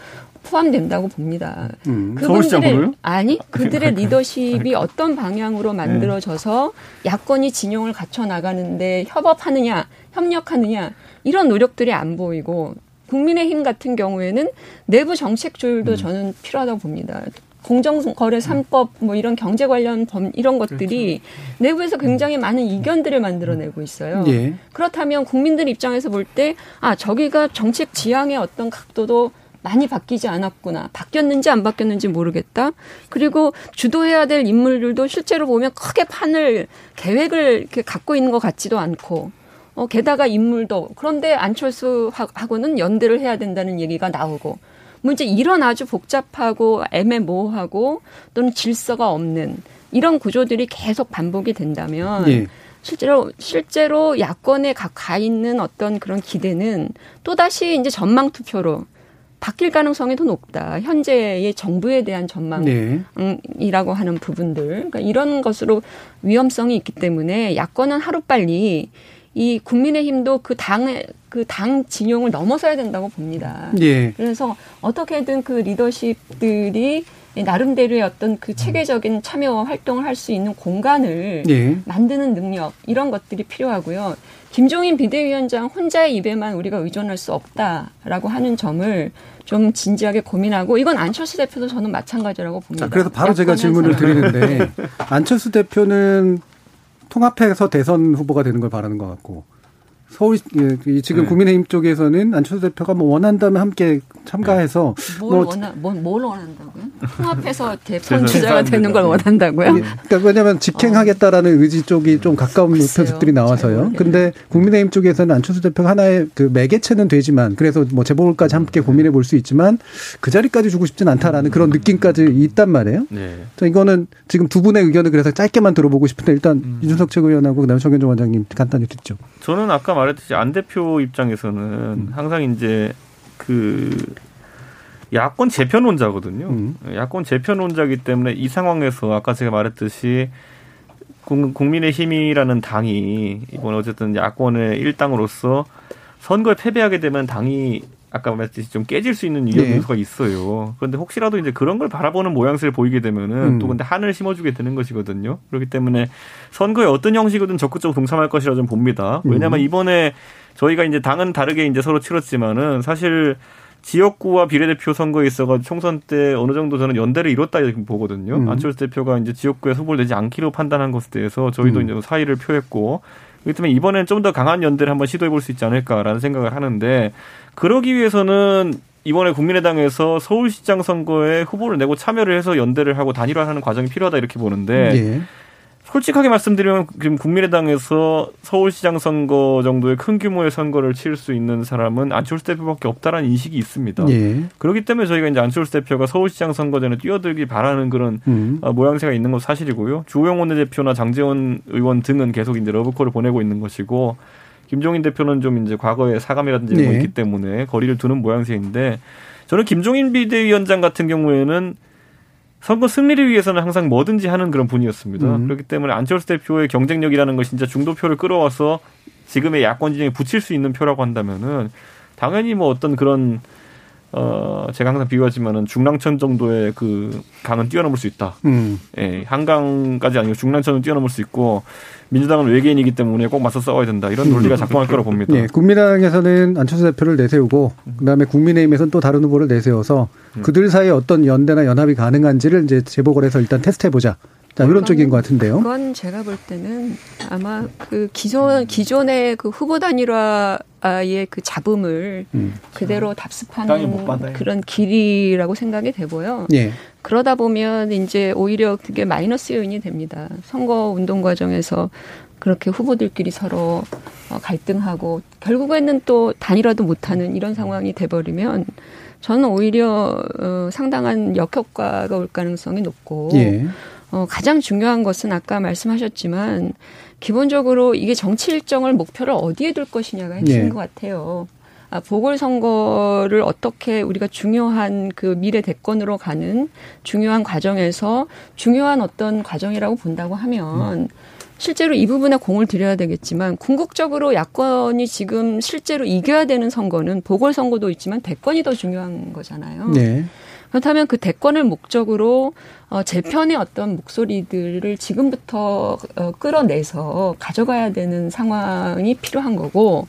포함된다고 봅니다. 음, 그분들의 아니 그들의 리더십이 어떤 방향으로 만들어져서 야권이 진영을 갖춰 나가는데 협업하느냐 협력하느냐 이런 노력들이 안 보이고 국민의힘 같은 경우에는 내부 정책 조율도 음. 저는 필요하다고 봅니다. 공정거래 3법 뭐 이런 경제 관련 범 이런 것들이 그렇죠. 내부에서 굉장히 많은 이견들을 만들어내고 있어요. 예. 그렇다면 국민들 입장에서 볼 때 아 저기가 정책 지향의 어떤 각도도 많이 바뀌지 않았구나. 바뀌었는지 안 바뀌었는지 모르겠다. 그리고 주도해야 될 인물들도 실제로 보면 크게 판을 계획을 이렇게 갖고 있는 것 같지도 않고. 어, 게다가 인물도 그런데 안철수하고는 연대를 해야 된다는 얘기가 나오고 문제 뭐 이런 아주 복잡하고 애매모호하고 또는 질서가 없는 이런 구조들이 계속 반복이 된다면 예. 실제로 실제로 야권에 가, 가 있는 어떤 그런 기대는 또 다시 이제 전망 투표로 바뀔 가능성이 더 높다. 현재의 정부에 대한 전망이라고 네. 하는 부분들. 그러니까 이런 것으로 위험성이 있기 때문에 야권은 하루빨리 이 국민의힘도 그 당의 그 당 진영을 넘어서야 된다고 봅니다. 네. 그래서 어떻게든 그 리더십들이 나름대로의 어떤 그 체계적인 참여와 활동을 할 수 있는 공간을 네. 만드는 능력 이런 것들이 필요하고요. 김종인 비대위원장 혼자의 입에만 우리가 의존할 수 없다라고 하는 점을 좀 진지하게 고민하고 이건 안철수 대표도 저는 마찬가지라고 봅니다. 자, 그래서 바로 제가 질문을 드리는데 <laughs> 안철수 대표는 통합해서 대선 후보가 되는 걸 바라는 것 같고 서울 예, 지금 네. 국민의힘 쪽에서는 안철수 대표가 뭐 원한다면 함께 참가해서 네. 뭘뭐 원하 뭘, 뭘 원한다고요? 통합해서 <laughs> 대선 주자가 되는 걸 원한다고요? 예, 그러니까 왜냐하면 직행하겠다라는 어. 의지 쪽이 좀 가까운 표석들이 나와서요. 근데 국민의힘 쪽에서는 안철수 대표가 하나의 그 매개체는 되지만 그래서 뭐 재보궐까지 함께 고민해 볼 수 있지만 그 자리까지 주고 싶진 않다라는 그런 느낌까지 있단 말이에요. 네. 이거는 지금 두 분의 의견을 그래서 짧게만 들어보고 싶은데 일단 음. 이준석 최고위원하고 그다음에 정현종 원장님 간단히 듣죠. 저는 아까 말했듯이 안 대표 입장에서는 음. 항상 이제 그 야권 재편론자거든요. 음. 야권 재편론자기 때문에 이 상황에서 아까 제가 말했듯이 국민의 힘이라는 당이 이번 어쨌든 야권의 일당으로서 선거에 패배하게 되면 당이 아까 말했듯이 좀 깨질 수 있는 위험 요소가 네. 있어요. 그런데 혹시라도 이제 그런 걸 바라보는 모양새를 보이게 되면은 음. 또 근데 한을 심어주게 되는 것이거든요. 그렇기 때문에 선거에 어떤 형식이든 적극적으로 동참할 것이라 좀 봅니다. 왜냐하면 음. 이번에 저희가 이제 당은 다르게 이제 서로 치렀지만은 사실 지역구와 비례대표 선거에 있어가 총선 때 어느 정도 저는 연대를 이뤘다 이렇게 보거든요. 음. 안철수 대표가 이제 지역구에 후보를 내지 않기로 판단한 것에 대해서 저희도 음. 이제 사의를 표했고 그렇기 때문에 이번에는 좀더 강한 연대를 한번 시도해 볼 수 있지 않을까라는 생각을 하는데 그러기 위해서는 이번에 국민의당에서 서울시장 선거에 후보를 내고 참여를 해서 연대를 하고 단일화하는 과정이 필요하다 이렇게 보는데 예. 솔직하게 말씀드리면 지금 국민의당에서 서울시장 선거 정도의 큰 규모의 선거를 치를 수 있는 사람은 안철수 대표밖에 없다라는 인식이 있습니다. 예. 그렇기 때문에 저희가 이제 안철수 대표가 서울시장 선거전에 뛰어들기 바라는 그런 음. 어, 모양새가 있는 건 사실이고요. 주호영 원내대표나 장재원 의원 등은 계속 이제 러브콜을 보내고 있는 것이고 김종인 대표는 좀 이제 과거에 사감이라든지 이런 네. 거 있기 때문에 거리를 두는 모양새인데 저는 김종인 비대위원장 같은 경우에는 선거 승리를 위해서는 항상 뭐든지 하는 그런 분이었습니다. 음. 그렇기 때문에 안철수 대표의 경쟁력이라는 것이 진짜 중도표를 끌어와서 지금의 야권 진영에 붙일 수 있는 표라고 한다면은 당연히 뭐 어떤 그런 어 제가 항상 비유하지만은 중랑천 정도의 그 강은 뛰어넘을 수 있다. 음. 예, 한강까지 아니고 중랑천을 뛰어넘을 수 있고 민주당은 외계인이기 때문에 꼭 맞서 싸워야 된다. 이런 논리가 작동할 거라고 봅니다. 네, 국민당에서는 안철수 대표를 내세우고 그다음에 국민의힘에서는 또 다른 후보를 내세워서 음. 그들 사이에 어떤 연대나 연합이 가능한지를 이제 재보궐 해서 일단 테스트해 보자. 자, 이런 쪽인 것 같은데요. 그건 제가 볼 때는 아마 그 기존 기존의 그 후보 단일화의 그 잡음을 음. 그대로 답습하는 그런 길이라고 생각이 되고요. 예. 그러다 보면 이제 오히려 그게 마이너스 요인이 됩니다. 선거 운동 과정에서 그렇게 후보들끼리 서로 어, 갈등하고 결국에는 또 단일화도 못하는 이런 상황이 돼버리면 저는 오히려 어, 상당한 역효과가 올 가능성이 높고 예. 어, 가장 중요한 것은 아까 말씀하셨지만 기본적으로 이게 정치 일정을 목표를 어디에 둘 것이냐가 핵심인 예. 것 같아요. 아, 보궐선거를 어떻게 우리가 중요한 그 미래 대권으로 가는 중요한 과정에서 중요한 어떤 과정이라고 본다고 하면 실제로 이 부분에 공을 들여야 되겠지만 궁극적으로 야권이 지금 실제로 이겨야 되는 선거는 보궐선거도 있지만 대권이 더 중요한 거잖아요. 네. 그렇다면 그 대권을 목적으로 어, 재편의 어떤 목소리들을 지금부터 어, 끌어내서 가져가야 되는 상황이 필요한 거고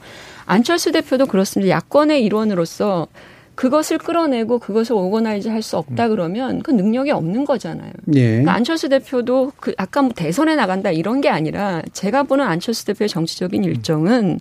안철수 대표도 그렇습니다. 야권의 일원으로서 그것을 끌어내고 그것을 오거나이즈 할 수 없다 그러면 그 능력이 없는 거잖아요. 예. 그러니까 안철수 대표도 그 아까 뭐 대선에 나간다 이런 게 아니라 제가 보는 안철수 대표의 정치적인 일정은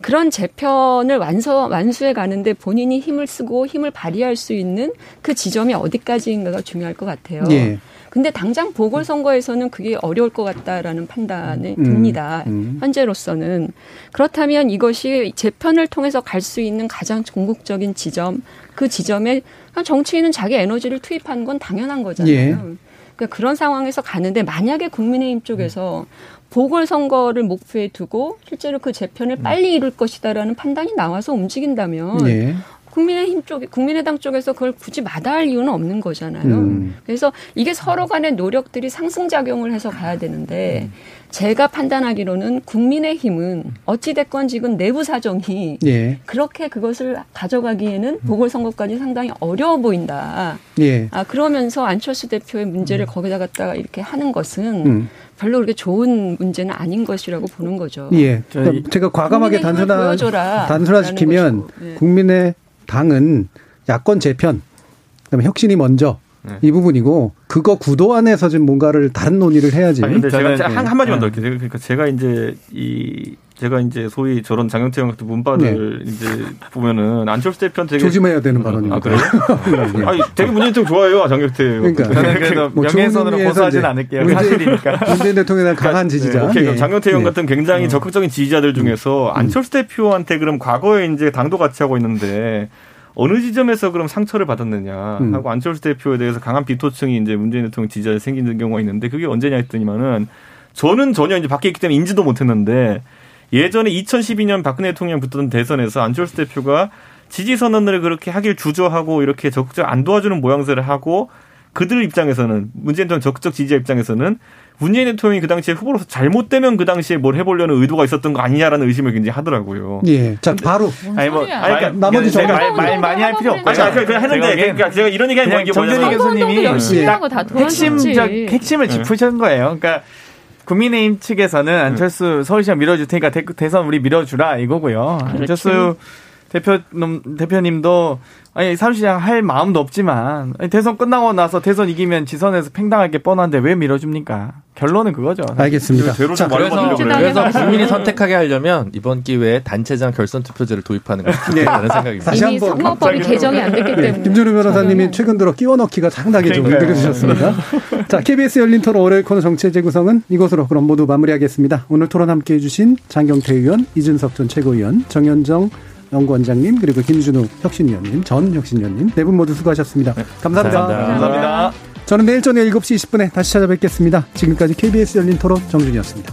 그런 재편을 완서 완수해 가는데 본인이 힘을 쓰고 힘을 발휘할 수 있는 그 지점이 어디까지인가가 중요할 것 같아요. 예. 근데 당장 보궐선거에서는 그게 어려울 것 같다라는 판단이 음, 듭니다. 음. 현재로서는. 그렇다면 이것이 재편을 통해서 갈 수 있는 가장 궁극적인 지점, 그 지점에 정치인은 자기 에너지를 투입하는 건 당연한 거잖아요. 예. 그러니까 그런 상황에서 가는데 만약에 국민의힘 쪽에서 보궐선거를 목표에 두고 실제로 그 재편을 빨리 이룰 것이다라는 판단이 나와서 움직인다면 예. 국민의힘 쪽, 국민의당 쪽에서 그걸 굳이 마다할 이유는 없는 거잖아요. 음. 그래서 이게 서로 간의 노력들이 상승작용을 해서 가야 되는데, 음. 제가 판단하기로는 국민의힘은 어찌됐건 지금 내부 사정이 예. 그렇게 그것을 가져가기에는 음. 보궐선거까지 상당히 어려워 보인다. 예. 아, 그러면서 안철수 대표의 문제를 음. 거기다 갖다가 이렇게 하는 것은 음. 별로 그렇게 좋은 문제는 아닌 것이라고 보는 거죠. 예. 그러니까 제가 과감하게 단순화, 단순화시키면 예. 국민의 당은 야권 재편, 그다음에 혁신이 먼저 네. 이 부분이고 그거 구도 안에서 좀 뭔가를 다른 논의를 해야지. 아니, 근데 제가 한, 한 마디만 더 할게요. 그러니까 제가 이제 이 제가 이제 소위 저런 장영태 형 같은 문바들 네. 이제 보면은 안철수 대표한 되게 조심해야 되는 발언입니다. 아 그래요? <laughs> 네. 아니 되게 문재인 대통령 좋아해요 장영태. 그러니까 그래도 뭐 명예훼손으로 고소하진 않을게요. 문재, 사실이니까. <laughs> 문재인 대통령에 그러니까 강한 지지자. 네. 오케이 그럼 예. 장영태 형 네. 같은 굉장히 음. 적극적인 지지자들 중에서 음. 안철수 대표한테 그럼 과거에 이제 당도 같이 하고 있는데 어느 지점에서 그럼 상처를 받았느냐 음. 하고 안철수 대표에 대해서 강한 비토층이 이제 문재인 대통령 지지자 생기는 경우가 있는데 그게 언제냐 했더니만은 저는 전혀 이제 밖에 있기 때문에 인지도 못했는데 예전에 2012년 박근혜 대통령 붙던 대선에서 안철수 대표가 지지 선언을 그렇게 하길 주저하고 이렇게 적극적 안 도와주는 모양새를 하고 그들 입장에서는 문재인 대통령 적극적 지지자 입장에서는 문재인 대통령이 그 당시에 후보로서 잘못되면 그 당시에 뭘 해보려는 의도가 있었던 거 아니냐라는 의심을 굉장히 하더라고요. 예. 자, 바로. 아니, 뭐, 아니, 그러니까 나머지 제가 말, 말 많이 할 필요 없고. 아니, 그냥, 하는데, 그러니까 제가 이런 얘기 하는 게 정준희 교수님이 핵심적, 핵심을 네. 짚으신 거예요. 그러니까 국민의힘 측에서는 안철수 서울시장 밀어줄 테니까 대, 선 우리 밀어주라 이거고요. 그렇지. 안철수 대표 대표님도 아니 사무시장 할 마음도 없지만 대선 끝나고 나서 대선 이기면 지선에서 팽당할 게 뻔한데 왜 밀어줍니까? 결론은 그거죠. 알겠습니다. 자, 그래서, 그래서 국민이 선택하게 하려면 이번 기회에 단체장 결선 투표제를 도입하는 것이라는 네. 생각입니다. 이미 선거법이 개정이 안 됐기 네. 때문에. 김준우 변호사님이 최근 들어 끼워 넣기가 상당히 좀 늘으셨습니다. 자, KBS 열린 토론 월요일 코너 정치의 재구성은 이것으로 그럼 모두 마무리하겠습니다. 오늘 토론 함께 해 주신 장경태 의원, 이준석 전 최고위원, 정현정 연구원장님 그리고 김준우 혁신위원님 전 혁신위원님 네 분 모두 수고하셨습니다. 감사합니다. 감사합니다. 감사합니다. 저는 내일 저녁 7시 20분에 다시 찾아뵙겠습니다. 지금까지 KBS 열린 토론 정준이었습니다.